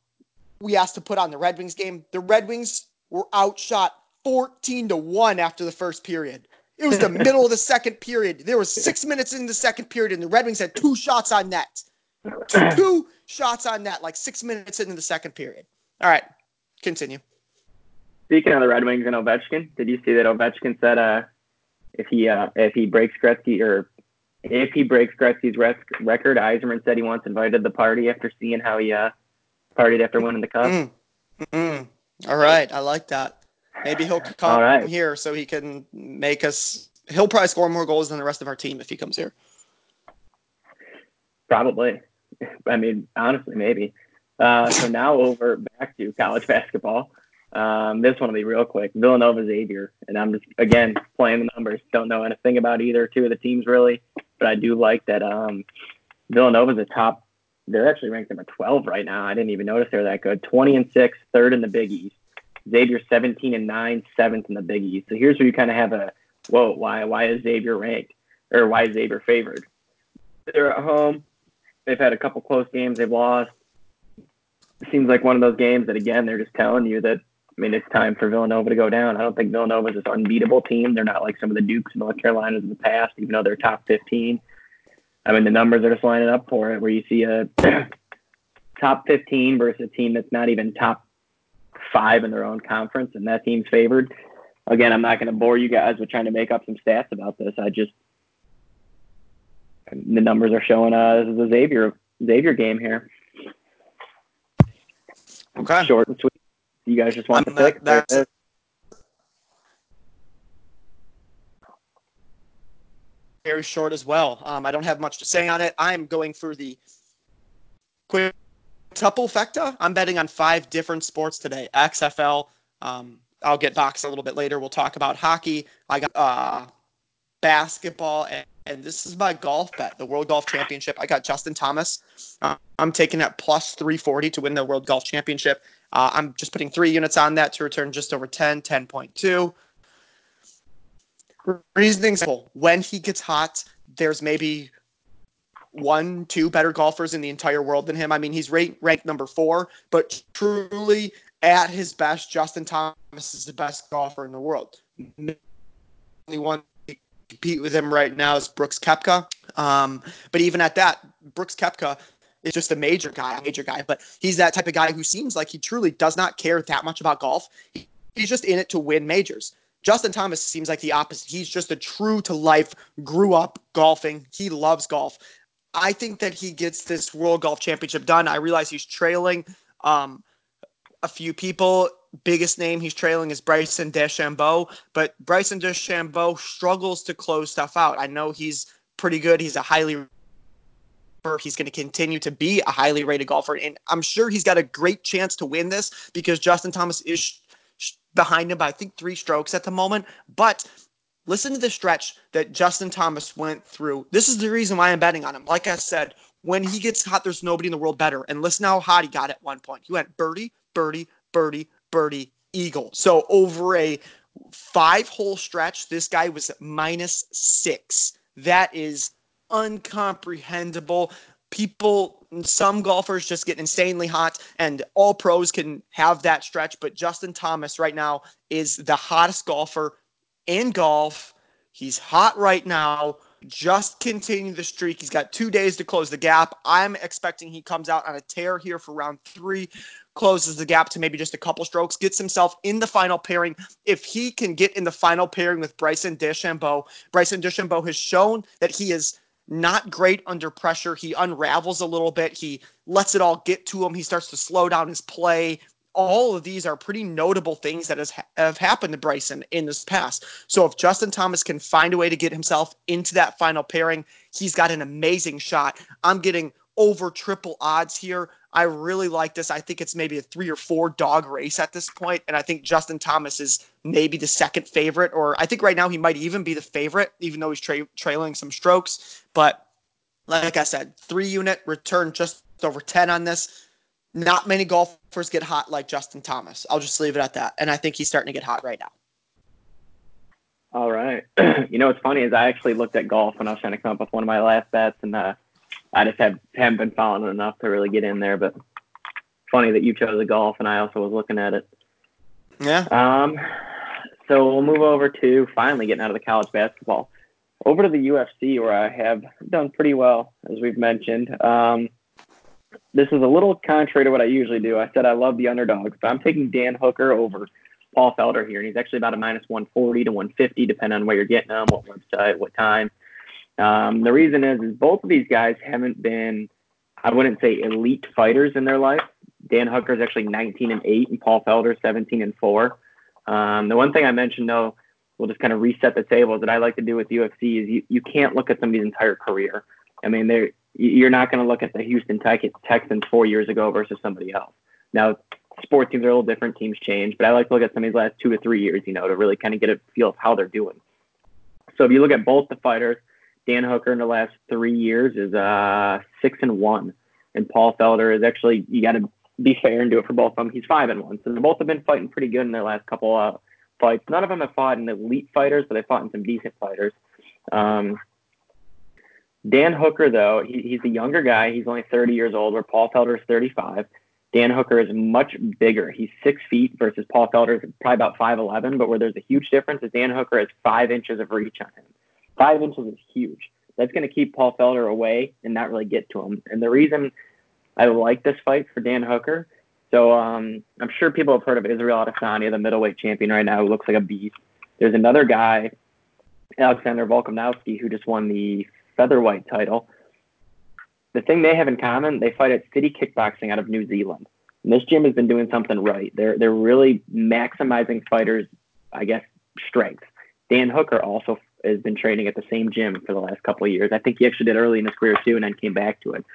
we asked to put on the Red Wings game. The Red Wings were outshot 14 to 1 after the first period. It was the (laughs) middle of the second period. There was six minutes in the second period, and the Red Wings had two shots on net. (clears throat) Two shots on net, like six minutes into the second period. All right, continue. Speaking of the Red Wings and Ovechkin, did you see that Ovechkin said uh, if he uh, if he breaks Gretzky or if he breaks Gretzky's record, Yzerman said he wants invited to the party after seeing how he uh, partied after winning the cup. Mm. Mm. All right, I like that. Maybe he'll come right. here so he can make us. He'll probably score more goals than the rest of our team if he comes here. Probably. I mean, honestly, maybe. Uh, so now over back to college (laughs) basketball. Um, this one will be real quick. Villanova Xavier, and I'm just again playing the numbers. Don't know anything about either two of the teams really, but I do like that. Um, Villanova's a top. They're actually ranked number 12 right now. I didn't even notice they're that good. 20 and six, third in the Big East. Xavier 17 and 9, seventh in the Big East. So here's where you kind of have a whoa, why why is Xavier ranked or why is Xavier favored? They're at home. They've had a couple close games they've lost. It seems like one of those games that again they're just telling you that I mean it's time for Villanova to go down. I don't think Villanova is this unbeatable team. They're not like some of the Dukes and North Carolinas in the past, even though they're top 15. I mean the numbers are just lining up for it, where you see a (clears throat) top 15 versus a team that's not even top five in their own conference, and that team's favored. again, I'm not going to bore you guys with trying to make up some stats about this. I just the numbers are showing uh the Xavier Xavier game here. Okay. Short and sweet. You guys just want Um, to pick? that- that's- very short as well. Um, I don't have much to say on it. I'm going for the quintuple fecta. I'm betting on five different sports today. XFL. Um, I'll get box a little bit later. We'll talk about hockey. I got uh, basketball, and, and this is my golf bet, the World Golf Championship. I got Justin Thomas. Uh, I'm taking at plus 340 to win the World Golf Championship. Uh, I'm just putting three units on that to return just over 10, 10.2. Reasoning simple. When he gets hot, there's maybe one, two better golfers in the entire world than him. I mean, he's ranked, ranked number four, but truly at his best, Justin Thomas is the best golfer in the world. The only one to compete with him right now is Brooks Koepka. Um, but even at that, Brooks Koepka is just a major guy, a major guy. But he's that type of guy who seems like he truly does not care that much about golf. He, he's just in it to win majors. Justin Thomas seems like the opposite. He's just a true to life, grew up golfing. He loves golf. I think that he gets this World Golf Championship done. I realize he's trailing um, a few people. Biggest name he's trailing is Bryson DeChambeau, but Bryson DeChambeau struggles to close stuff out. I know he's pretty good. He's a highly He's going to continue to be a highly rated golfer, and I'm sure he's got a great chance to win this because Justin Thomas is sh- sh- behind him by I think three strokes at the moment. But listen to the stretch that Justin Thomas went through. This is the reason why I'm betting on him. Like I said, when he gets hot, there's nobody in the world better. And listen how hot he got at one point. He went birdie, birdie, birdie, birdie, eagle. So over a five hole stretch, this guy was minus six. That is uncomprehendable. People, some golfers just get insanely hot, and all pros can have that stretch. But Justin Thomas right now is the hottest golfer in golf. He's hot right now. Just continue the streak. He's got two days to close the gap. I'm expecting he comes out on a tear here for round three, closes the gap to maybe just a couple strokes, gets himself in the final pairing. If he can get in the final pairing with Bryson DeChambeau, Bryson DeChambeau has shown that he is not great under pressure. He unravels a little bit. He lets it all get to him. He starts to slow down his play all of these are pretty notable things that has, have happened to Bryson in this past. So if Justin Thomas can find a way to get himself into that final pairing, he's got an amazing shot. I'm getting over triple odds here. I really like this. I think it's maybe a three or four dog race at this point, and I think Justin Thomas is maybe the second favorite, or I think right now he might even be the favorite, even though he's tra- trailing some strokes. But like I said, three unit return just over 10 on this not many golfers get hot like Justin Thomas. I'll just leave it at that. And I think he's starting to get hot right now. All right. (clears throat) you know what's funny is I actually looked at golf when I was trying to come up with one of my last bets, and uh, I just have, haven't been following it enough to really get in there. But funny that you chose the golf, and I also was looking at it. Yeah. Um. So we'll move over to finally getting out of the college basketball, over to the UFC, where I have done pretty well, as we've mentioned. Um, this is a little contrary to what I usually do. I said I love the underdogs, but I'm taking Dan Hooker over Paul Felder here, and he's actually about a minus 140 to 150, depending on where you're getting them, what website, what time. Um, the reason is, is both of these guys haven't been, I wouldn't say elite fighters in their life. Dan Hooker is actually 19 and 8, and Paul Felder 17 and 4. Um, the one thing I mentioned, though, we'll just kind of reset the table that I like to do with UFC is you, you can't look at somebody's entire career. I mean, they're you're not going to look at the Houston Texans four years ago versus somebody else. Now, sports teams are a little different. Teams change, but I like to look at some of these last two or three years, you know, to really kind of get a feel of how they're doing. So if you look at both the fighters, Dan Hooker in the last three years is uh, six and one, and Paul Felder is actually you got to be fair and do it for both of them. He's five and one, so they both have been fighting pretty good in their last couple uh, fights. None of them have fought in elite fighters, but they fought in some decent fighters. Um, Dan Hooker, though, he, he's a younger guy. He's only 30 years old, where Paul Felder is 35. Dan Hooker is much bigger. He's six feet versus Paul Felder is probably about 5'11, but where there's a huge difference is Dan Hooker has five inches of reach on him. Five inches is huge. That's going to keep Paul Felder away and not really get to him. And the reason I like this fight for Dan Hooker, so um, I'm sure people have heard of Israel Adesanya, the middleweight champion right now, who looks like a beast. There's another guy, Alexander Volkanovski, who just won the featherweight title. The thing they have in common, they fight at City Kickboxing out of New Zealand. And this gym has been doing something right. They're they're really maximizing fighters, I guess, strength. Dan Hooker also has been training at the same gym for the last couple of years. I think he actually did early in his career too, and then came back to it.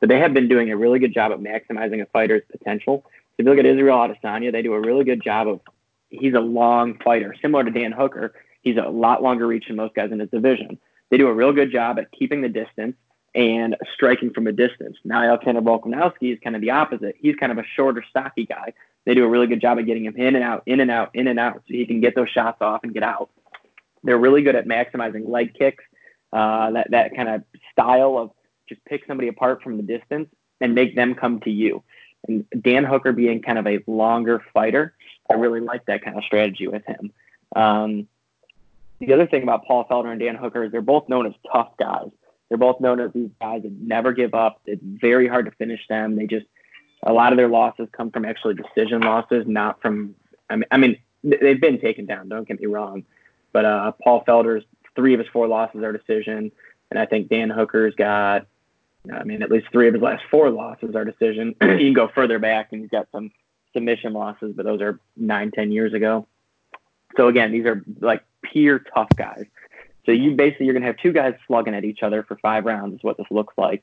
But they have been doing a really good job of maximizing a fighter's potential. So if you look at Israel Adesanya, they do a really good job of. He's a long fighter, similar to Dan Hooker. He's a lot longer reach than most guys in his division. They do a real good job at keeping the distance and striking from a distance. Now Alexander Volkanovski is kind of the opposite. He's kind of a shorter, stocky guy. They do a really good job of getting him in and out, in and out, in and out, so he can get those shots off and get out. They're really good at maximizing leg kicks, uh, that that kind of style of just pick somebody apart from the distance and make them come to you. And Dan Hooker being kind of a longer fighter, I really like that kind of strategy with him. Um, the other thing about Paul Felder and Dan Hooker is they're both known as tough guys. They're both known as these guys that never give up. It's very hard to finish them. They just a lot of their losses come from actually decision losses, not from. I mean, I mean they've been taken down. Don't get me wrong, but uh, Paul Felder's three of his four losses are decision, and I think Dan Hooker's got, I mean, at least three of his last four losses are decision. (clears throat) you can go further back and he's got some submission losses, but those are nine, ten years ago. So again, these are like pure tough guys. So you basically you're gonna have two guys slugging at each other for five rounds is what this looks like,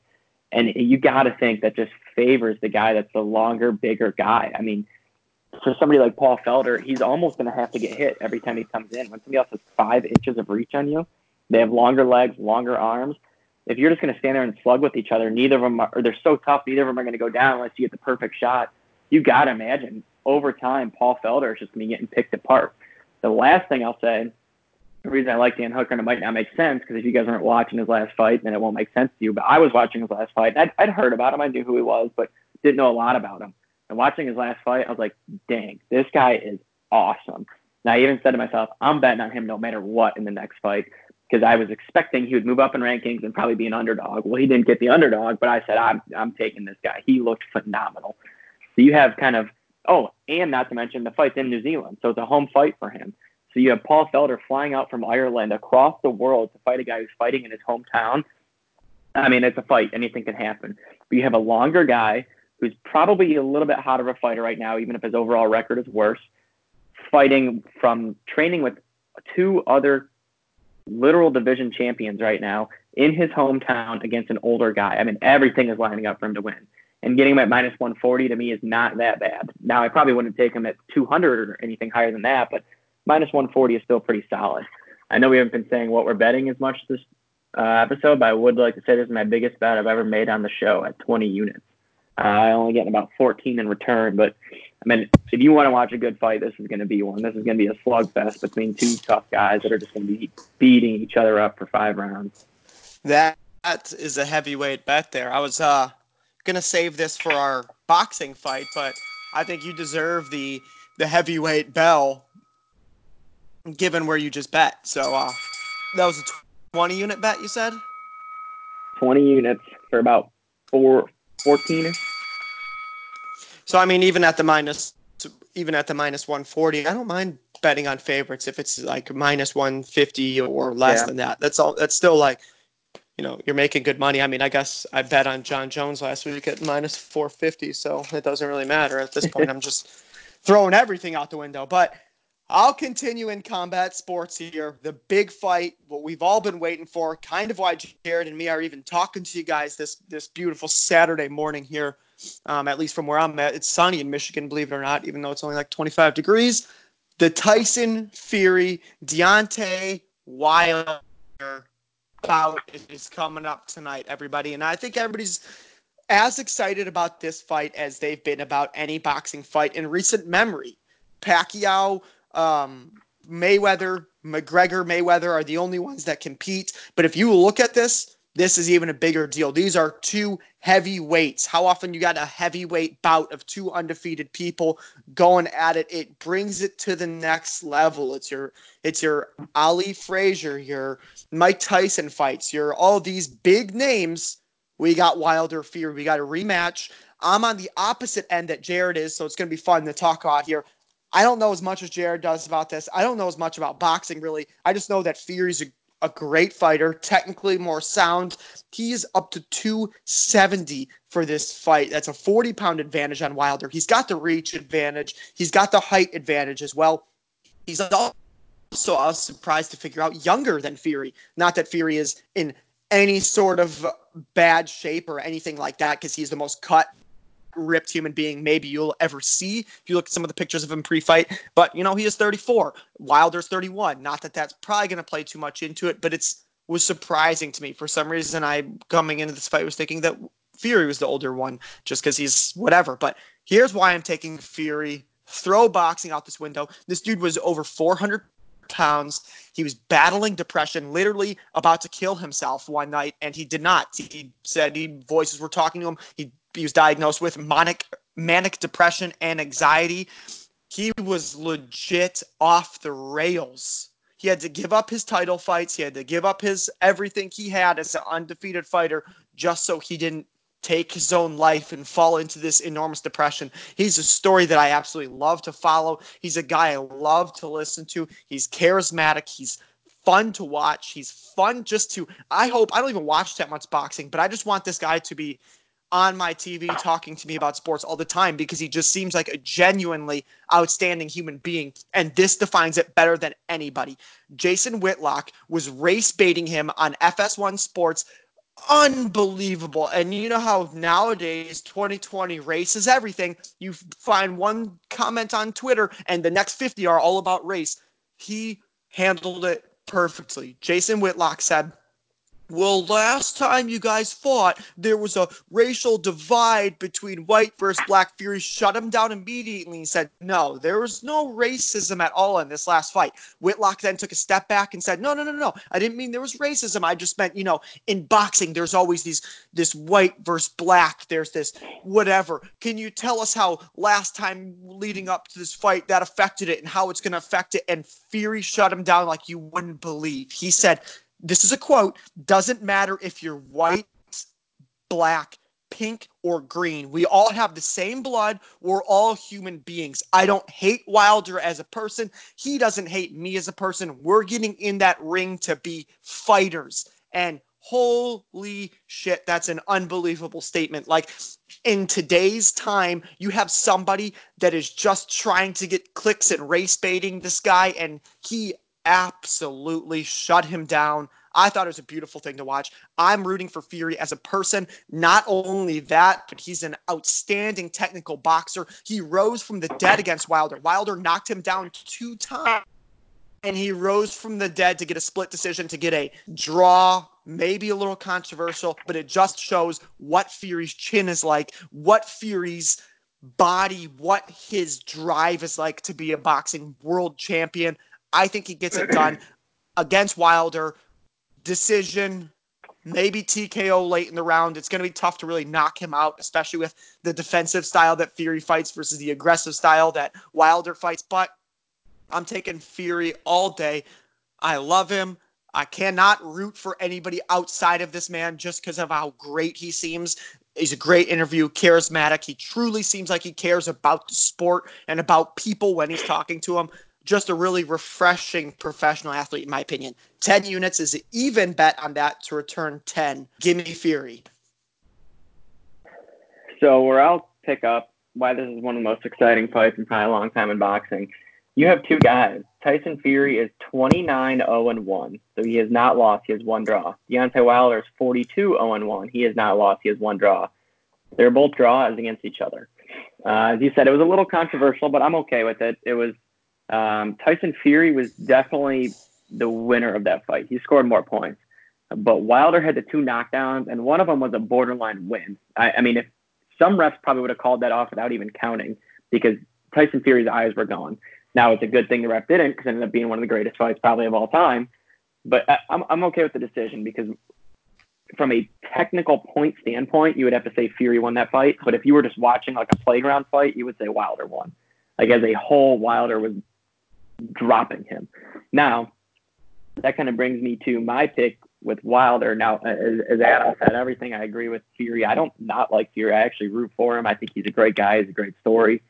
and you got to think that just favors the guy that's the longer, bigger guy. I mean, for somebody like Paul Felder, he's almost going to have to get hit every time he comes in. When somebody else has five inches of reach on you, they have longer legs, longer arms. If you're just going to stand there and slug with each other, neither of them are, or they're so tough, neither of them are going to go down unless you get the perfect shot. You got to imagine over time, Paul Felder is just going to be getting picked apart. The last thing I'll say, the reason I like Dan Hooker, and it might not make sense because if you guys aren't watching his last fight, then it won't make sense to you. But I was watching his last fight. I'd, I'd heard about him. I knew who he was, but didn't know a lot about him. And watching his last fight, I was like, dang, this guy is awesome. And I even said to myself, I'm betting on him no matter what in the next fight because I was expecting he would move up in rankings and probably be an underdog. Well, he didn't get the underdog, but I said, I'm, I'm taking this guy. He looked phenomenal. So you have kind of, oh, and not to mention the fight's in New Zealand. So it's a home fight for him. So you have Paul Felder flying out from Ireland across the world to fight a guy who's fighting in his hometown. I mean, it's a fight. Anything can happen. But you have a longer guy who's probably a little bit hotter of a fighter right now, even if his overall record is worse, fighting from training with two other literal division champions right now in his hometown against an older guy. I mean, everything is lining up for him to win. And getting him at minus 140 to me is not that bad. Now, I probably wouldn't take him at 200 or anything higher than that, but minus 140 is still pretty solid. I know we haven't been saying what we're betting as much this uh, episode, but I would like to say this is my biggest bet I've ever made on the show at 20 units. Uh, I only get about 14 in return, but I mean, if you want to watch a good fight, this is going to be one. This is going to be a slugfest between two tough guys that are just going to be beating each other up for five rounds. That is a heavyweight bet there. I was uh, going to save this for our boxing fight, but I think you deserve the the heavyweight bell given where you just bet. So uh, that was a 20 unit bet, you said? 20 units for about four 14 So I mean, even at the minus, even at the minus 140, I don't mind betting on favorites if it's like minus 150 or less yeah. than that. That's all. That's still like, you know, you're making good money. I mean, I guess I bet on Jon Jones last week at minus 450, so it doesn't really matter at this point. (laughs) I'm just throwing everything out the window. But I'll continue in combat sports here. The big fight, what we've all been waiting for, kind of why Jared and me are even talking to you guys this this beautiful Saturday morning here. Um, at least from where I'm at, it's sunny in Michigan, believe it or not, even though it's only like 25 degrees. The Tyson Fury Deontay Wilder bout is coming up tonight, everybody, and I think everybody's as excited about this fight as they've been about any boxing fight in recent memory. Pacquiao um, Mayweather, McGregor, Mayweather are the only ones that compete. But if you look at this, this is even a bigger deal. These are two heavyweights. How often you got a heavyweight bout of two undefeated people going at it? It brings it to the next level. It's your it's your Ali Frazier, your Mike Tyson fights, your all these big names. We got Wilder Fury. We got a rematch. I'm on the opposite end that Jared is, so it's going to be fun to talk about here. I don't know as much as Jared does about this. I don't know as much about boxing really. I just know that Fury's a, a great fighter, technically more sound. He's up to 270 for this fight. That's a 40 pound advantage on Wilder. He's got the reach advantage. He's got the height advantage as well. He's also, I was surprised to figure out, younger than Fury. Not that Fury is in any sort of bad shape or anything like that, because he's the most cut ripped human being maybe you'll ever see if you look at some of the pictures of him pre-fight. But you know, he is 34. Wilder's 31. Not that that's probably going to play too much into it, but it's was surprising to me for some reason. I coming into this fight was thinking that Fury was the older one just because he's whatever. But here's why I'm taking Fury. Throw boxing out this window. This dude was over 400 pounds. He was battling depression, literally about to kill himself one night, and he did not. He said he voices were talking to him. He he was diagnosed with manic manic depression and anxiety. He was legit off the rails. He had to give up his title fights. He had to give up his everything he had as an undefeated fighter just so he didn't take his own life and fall into this enormous depression. He's a story that I absolutely love to follow. He's a guy I love to listen to. He's charismatic. He's fun to watch. He's fun just to I hope I don't even watch that much boxing, but I just want this guy to be on my TV talking to me about sports all the time because he just seems like a genuinely outstanding human being. And this defines it better than anybody. Jason Whitlock was race baiting him on FS1 Sports. Unbelievable. And you know how nowadays 2020 race is everything. You find one comment on Twitter and the next 50 are all about race. He handled it perfectly. Jason Whitlock said, well, last time you guys fought, there was a racial divide between white versus black. Fury shut him down immediately and said, No, there was no racism at all in this last fight. Whitlock then took a step back and said, No, no, no, no. I didn't mean there was racism. I just meant, you know, in boxing, there's always these this white versus black. There's this whatever. Can you tell us how last time leading up to this fight that affected it and how it's going to affect it? And Fury shut him down like you wouldn't believe. He said, this is a quote doesn't matter if you're white, black, pink, or green. We all have the same blood. We're all human beings. I don't hate Wilder as a person. He doesn't hate me as a person. We're getting in that ring to be fighters. And holy shit, that's an unbelievable statement. Like in today's time, you have somebody that is just trying to get clicks and race baiting this guy, and he absolutely shut him down. I thought it was a beautiful thing to watch. I'm rooting for Fury as a person. Not only that, but he's an outstanding technical boxer. He rose from the dead against Wilder. Wilder knocked him down two times. And he rose from the dead to get a split decision, to get a draw, maybe a little controversial, but it just shows what Fury's chin is like, what Fury's body, what his drive is like to be a boxing world champion. I think he gets it done (clears throat) against Wilder. Decision, maybe TKO late in the round. It's going to be tough to really knock him out, especially with the defensive style that Fury fights versus the aggressive style that Wilder fights. But I'm taking Fury all day. I love him. I cannot root for anybody outside of this man just because of how great he seems. He's a great interview, charismatic. He truly seems like he cares about the sport and about people when he's talking to them just a really refreshing professional athlete, in my opinion. 10 units is an even bet on that to return 10. Give me Fury. So, where I'll pick up why this is one of the most exciting fights in probably a long time in boxing. You have two guys. Tyson Fury is 29 0 1, so he has not lost. He has one draw. Deontay Wilder is 42 0 1. He has not lost. He has one draw. They're both draws against each other. Uh, as you said, it was a little controversial, but I'm okay with it. It was um, Tyson Fury was definitely the winner of that fight. He scored more points. But Wilder had the two knockdowns, and one of them was a borderline win. I, I mean, if some refs probably would have called that off without even counting because Tyson Fury's eyes were gone. Now it's a good thing the ref didn't because it ended up being one of the greatest fights probably of all time. But I, I'm I'm okay with the decision because from a technical point standpoint, you would have to say Fury won that fight. But if you were just watching like a playground fight, you would say Wilder won. Like as a whole, Wilder was dropping him. Now, that kind of brings me to my pick with Wilder. Now, as, as, Adam said, everything I agree with Fury. I don't not like Fury. I actually root for him. I think he's a great guy. He's a great story.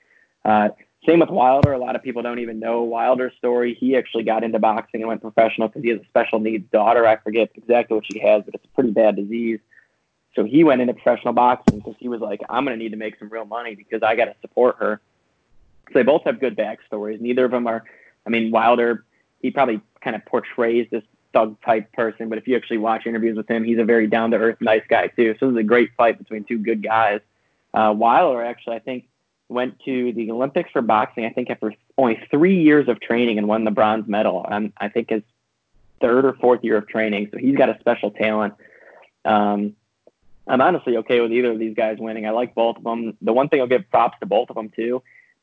Uh, Same with Wilder. A lot of people don't even know Wilder's story. He actually got into boxing and went professional because he has a special needs daughter. I forget exactly what she has, but it's a pretty bad disease. So he went into professional boxing because he was like, I'm going to need to make some real money because I got to support her. So they both have good backstories. Neither of them are, I mean, Wilder, he probably kind of portrays this thug type person, but if you actually watch interviews with him, he's a very down to earth, nice guy too. So this is a great fight between two good guys. Uh, Wilder actually, I think, went to the Olympics for boxing. I think after only three years of training and won the bronze medal. And I think his third or fourth year of training. So he's got a special talent. Um, I'm honestly okay with either of these guys winning. I like both of them. The one thing I'll give props to both of them too.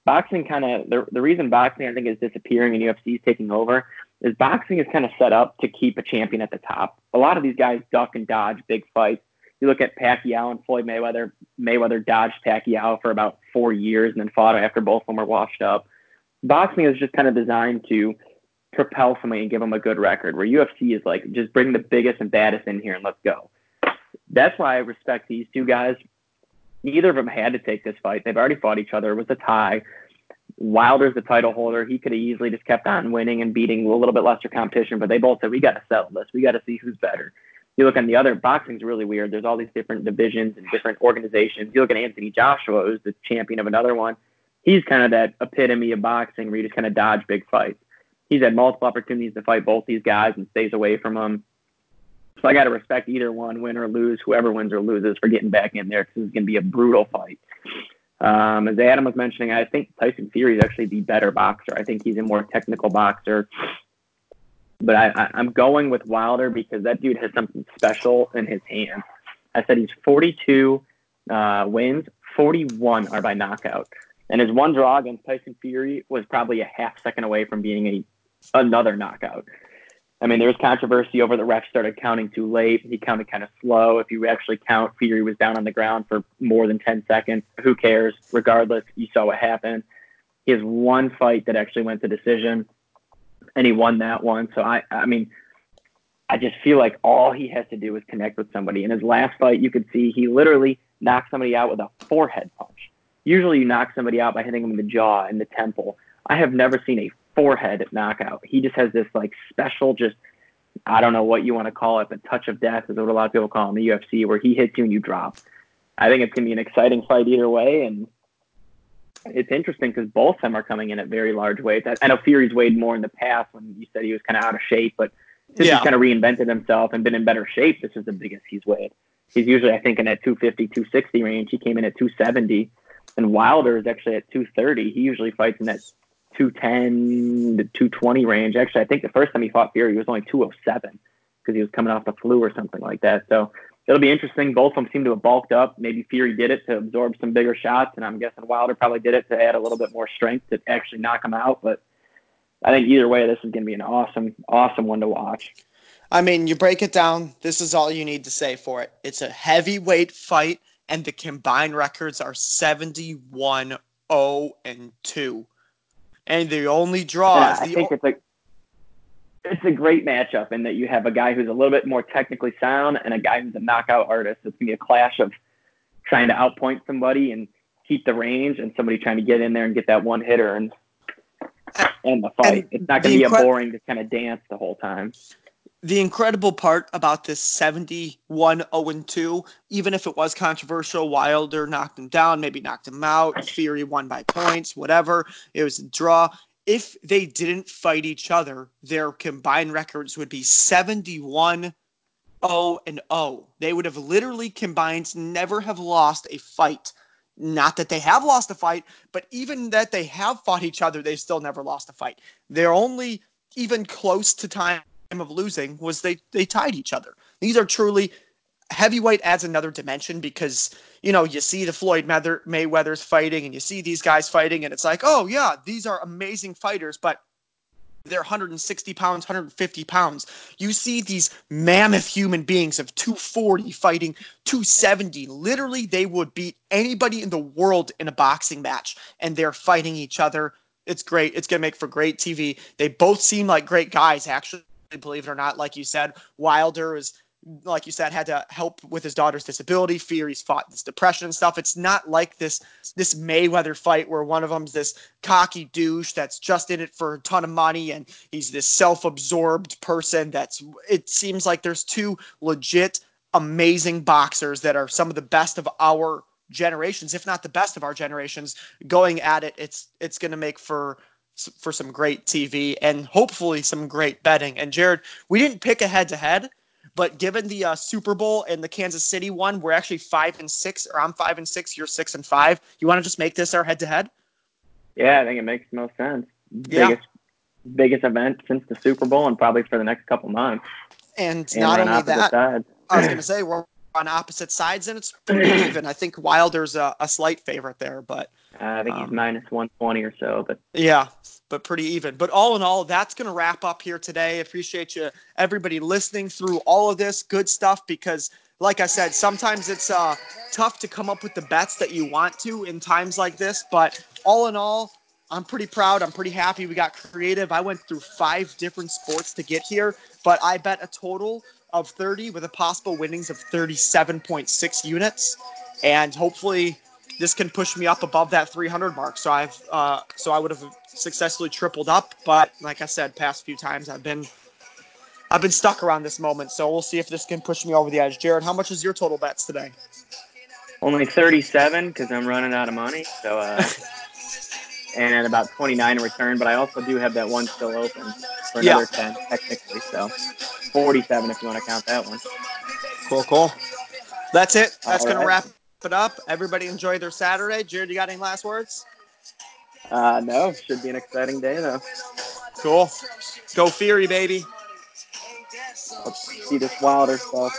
Boxing kind of the the reason boxing I think is disappearing and UFC is taking over is boxing is kind of set up to keep a champion at the top. A lot of these guys duck and dodge big fights. You look at Pacquiao and Floyd Mayweather. Mayweather dodged Pacquiao for about four years and then fought after both of them were washed up. Boxing is just kind of designed to propel somebody and give them a good record. Where UFC is like, just bring the biggest and baddest in here and let's go. That's why I respect these two guys. Neither of them had to take this fight. They've already fought each other. It was a tie. Wilder's the title holder. He could have easily just kept on winning and beating a little bit lesser competition, but they both said, we got to settle this. We got to see who's better. You look on the other, boxing's really weird. There's all these different divisions and different organizations. You look at Anthony Joshua, who's the champion of another one. He's kind of that epitome of boxing where you just kind of dodge big fights. He's had multiple opportunities to fight both these guys and stays away from them. So I got to respect either one, win or lose, whoever wins or loses, for getting back in there because it's going to be a brutal fight. Um, as Adam was mentioning, I think Tyson Fury is actually the better boxer. I think he's a more technical boxer. But I, am going with Wilder because that dude has something special in his hands. I said he's 42 uh, wins, 41 are by knockout. And his one draw against Tyson Fury was probably a half second away from being a another knockout. I mean, there was controversy over the ref started counting too late. He counted kind of slow. If you actually count, Fury was down on the ground for more than 10 seconds. Who cares? Regardless, you saw what happened. He has one fight that actually went to decision, and he won that one. So, I, I mean, I just feel like all he has to do is connect with somebody. In his last fight, you could see he literally knocked somebody out with a forehead punch. Usually, you knock somebody out by hitting them in the jaw and the temple. I have never seen a forehead knockout. He just has this like special, just I don't know what you want to call it, but touch of death is what a lot of people call in the UFC, where he hits you and you drop. I think it's gonna be an exciting fight either way, and it's interesting because both of them are coming in at very large weights. I know Fury's weighed more in the past when you said he was kind of out of shape, but since yeah. he's kind of reinvented himself and been in better shape, this is the biggest he's weighed. He's usually, I think, in that 250, 260 range. He came in at 270, and Wilder is actually at 230. He usually fights in that 210 to 220 range. Actually, I think the first time he fought Fury, he was only 207 because he was coming off the flu or something like that. So it'll be interesting. Both of them seem to have bulked up. Maybe Fury did it to absorb some bigger shots, and I'm guessing Wilder probably did it to add a little bit more strength to actually knock him out. But I think either way, this is going to be an awesome, awesome one to watch. I mean, you break it down. This is all you need to say for it. It's a heavyweight fight, and the combined records are 71 0 and 2 and the only draw yeah, is the I think o- it's a it's a great matchup in that you have a guy who's a little bit more technically sound and a guy who's a knockout artist. It's gonna be a clash of trying to outpoint somebody and keep the range, and somebody trying to get in there and get that one hitter and and the fight. And it's not gonna be incre- a boring just kind of dance the whole time the incredible part about this 71 0 2, even if it was controversial, Wilder knocked him down, maybe knocked him out, Fury won by points, whatever. It was a draw. If they didn't fight each other, their combined records would be 71 0 and 0. They would have literally combined, never have lost a fight. Not that they have lost a fight, but even that they have fought each other, they've still never lost a fight. They're only even close to time of losing was they they tied each other. These are truly heavyweight adds another dimension because you know you see the Floyd Mayweather's fighting and you see these guys fighting and it's like oh yeah these are amazing fighters but they're 160 pounds 150 pounds. You see these mammoth human beings of 240 fighting 270 literally they would beat anybody in the world in a boxing match and they're fighting each other. It's great. It's going to make for great tv they both seem like great guys actually believe it or not. Like you said, Wilder is like you said, had to help with his daughter's disability. Fury's fought this depression and stuff. It's not like this this Mayweather fight where one of them's this cocky douche that's just in it for a ton of money, and he's this self-absorbed person. That's it seems like there's two legit, amazing boxers that are some of the best of our generations, if not the best of our generations, going at it. It's it's going to make for for some great TV and hopefully some great betting. And Jared, we didn't pick a head to head but given the uh, Super Bowl and the Kansas City one, we're actually five and six, or I'm five and six, you're six and five. You want to just make this our head to head? Yeah, I think it makes most sense. Yeah. Biggest, biggest event since the Super Bowl, and probably for the next couple months. And, And not on only that, sides. I was going to say we're on opposite sides, and it's pretty even. I think Wilder's a, a slight favorite there, but Uh, I think he's Um, minus 120 or so, but Yeah, but pretty even. But all in all, that's going to wrap up here today. Appreciate you, everybody, listening through all of this good stuff because, like I said, sometimes it's uh, tough to come up with the bets that you want to in times like this. But all in all, I'm pretty proud. I'm pretty happy. We got creative. I went through five different sports to get here, but I bet a total of 30 with a possible winnings of 37.6 units. And hopefully, this can push me up above that 300 mark. So I've uh, so I would have successfully tripled up, but like I said, past few times I've been I've been stuck around this moment. So we'll see if this can push me over the edge. Jared, how much is your total bets today? only 37 because I'm running out of money. So, uh, (laughs) and about 29 in return. But I also do have that one still open for Yeah. another 10 technically. So, 47 if you want to count that one. Cool, cool. That's it. That's All gonna right. wrap it up. Everybody enjoy their Saturday. Jared, you got any last words? Uh, no, should be an exciting day though. Cool. Go Fury, baby. Let's see this Wilder stuff.